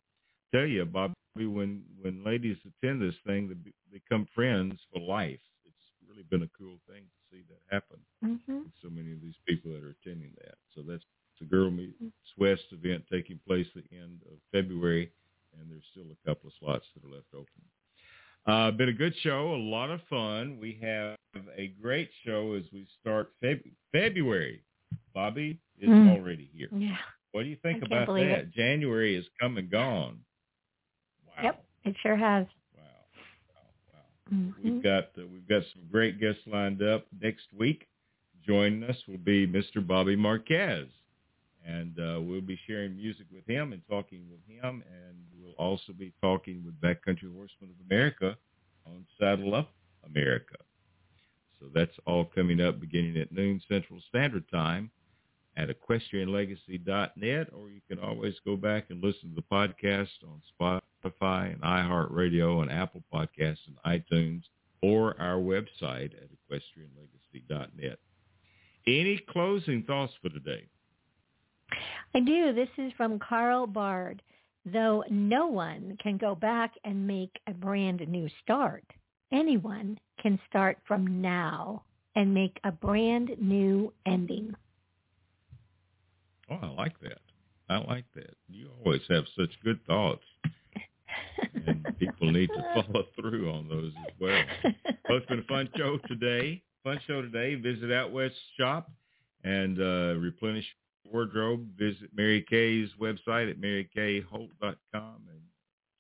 tell you, Bobbi, when when ladies attend this thing, they become friends for life. It's really been a cool thing to see that happen. hmm So many of these people that are attending that. So that's the Girl Meets West event taking place at the end of February, and there's still a couple of slots that are left open. Uh, been a good show, a lot of fun. We have a great show as we start Feb- February. Bobbi is Mm. already here. Yeah. What do you think about that? it. January is come and gone. Wow. Yep. It sure has. Wow. Wow. Wow. Mhm. We've got uh, we've got some great guests lined up next week. Joining us will be Mr. Bobby Marquez, and uh, we'll be sharing music with him and talking with him, and we'll also be talking with Backcountry Horsemen of America on Saddle Up America. So that's all coming up beginning at noon Central Standard Time at equestrianlegacy.net, or you can always go back and listen to the podcast on Spotify and iHeartRadio and Apple Podcasts and iTunes, or our website at equestrianlegacy.net. Any closing thoughts for today? I do. This is from Carl Bard. Though no one can go back and make a brand new start, anyone can start from now and make a brand new ending. Oh, I like that. I like that. You always have such good thoughts, and people need to follow through on those as well. Well, it's been a fun show today. Fun show today. Visit Out West Shop and uh, replenish wardrobe. Visit Mary Kay's website at marykayholt.com and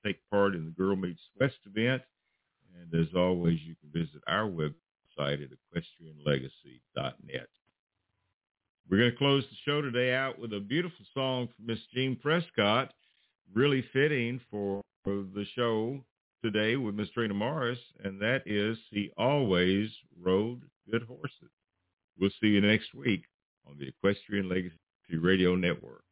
take part in the Girl Meets West event. And as always, you can visit our website at equestrianlegacy.net. We're going to close the show today out with a beautiful song from Miss Jean Prescott, really fitting for the show today with Miss Trina Morris, and that is He Always Rode Good Horses. We'll see you next week on the Equestrian Legacy Radio Network.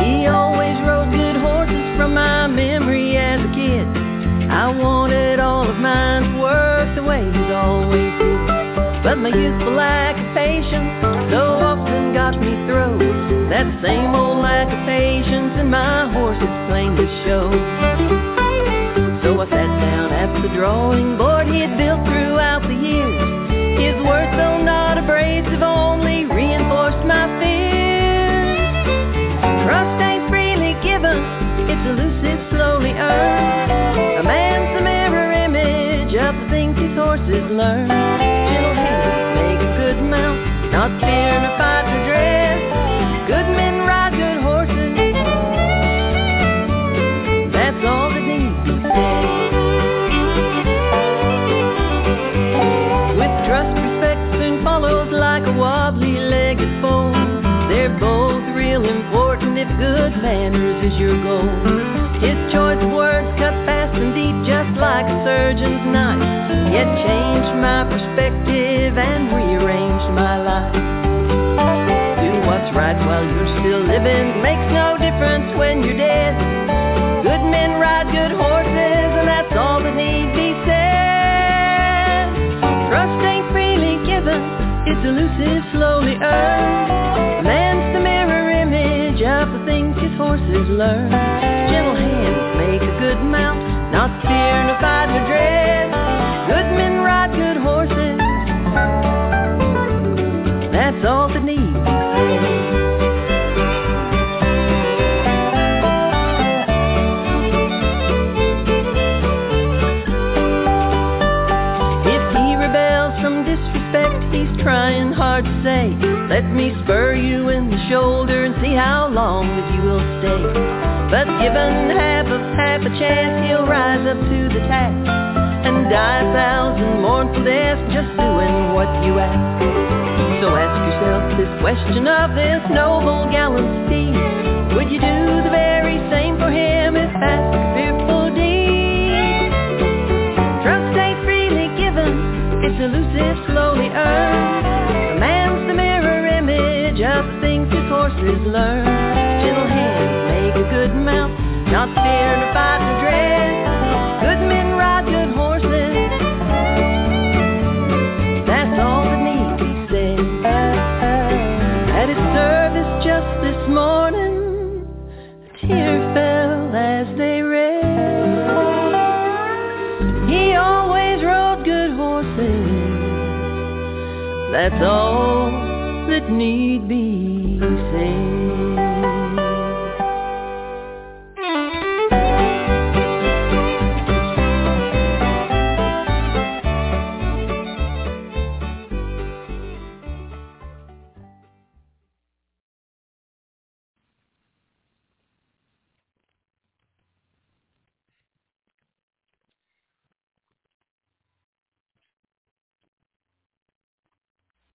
He always rode good horses from my memory as a kid. I wanted all of mine to work the way he's always did. But my youthful lack of patience so often got me through. That same old lack of patience in my horse is plain to show. Drawing board he had built throughout the years. His words, though not abrasive, only reinforced my fears. Trust ain't freely given, it's elusive, slowly earned. A man's the mirror image of the things his horses learn. Gentle hands make a good mount, not fear nor fight nor dread. Good manners is your goal. His choice words cut fast and deep just like a surgeon's knife. Yet changed my perspective and rearranged my life. Do what's right while you're still living makes no difference when you're dead. Good men ride good horses and that's all that need be said. Trust ain't freely given, it's elusive, slowly earned. His horses learn. Gentle hands make a good mount, not fear nor fight nor dread. Good men ride good horses, that's all that needs. If he rebels from disrespect, he's trying hard to say, Let me spur you in the shoulder and see how long given half of half a chance, he'll rise up to the task and die a thousand mournful deaths just doing what you ask. So ask yourself this question of this noble gallant steed. Would you do the very same for him if asked fearful deed? Trust ain't freely given, it's elusive, slowly earned. A man's the mirror image of things his horses learn. Gentle hands make a good mount, not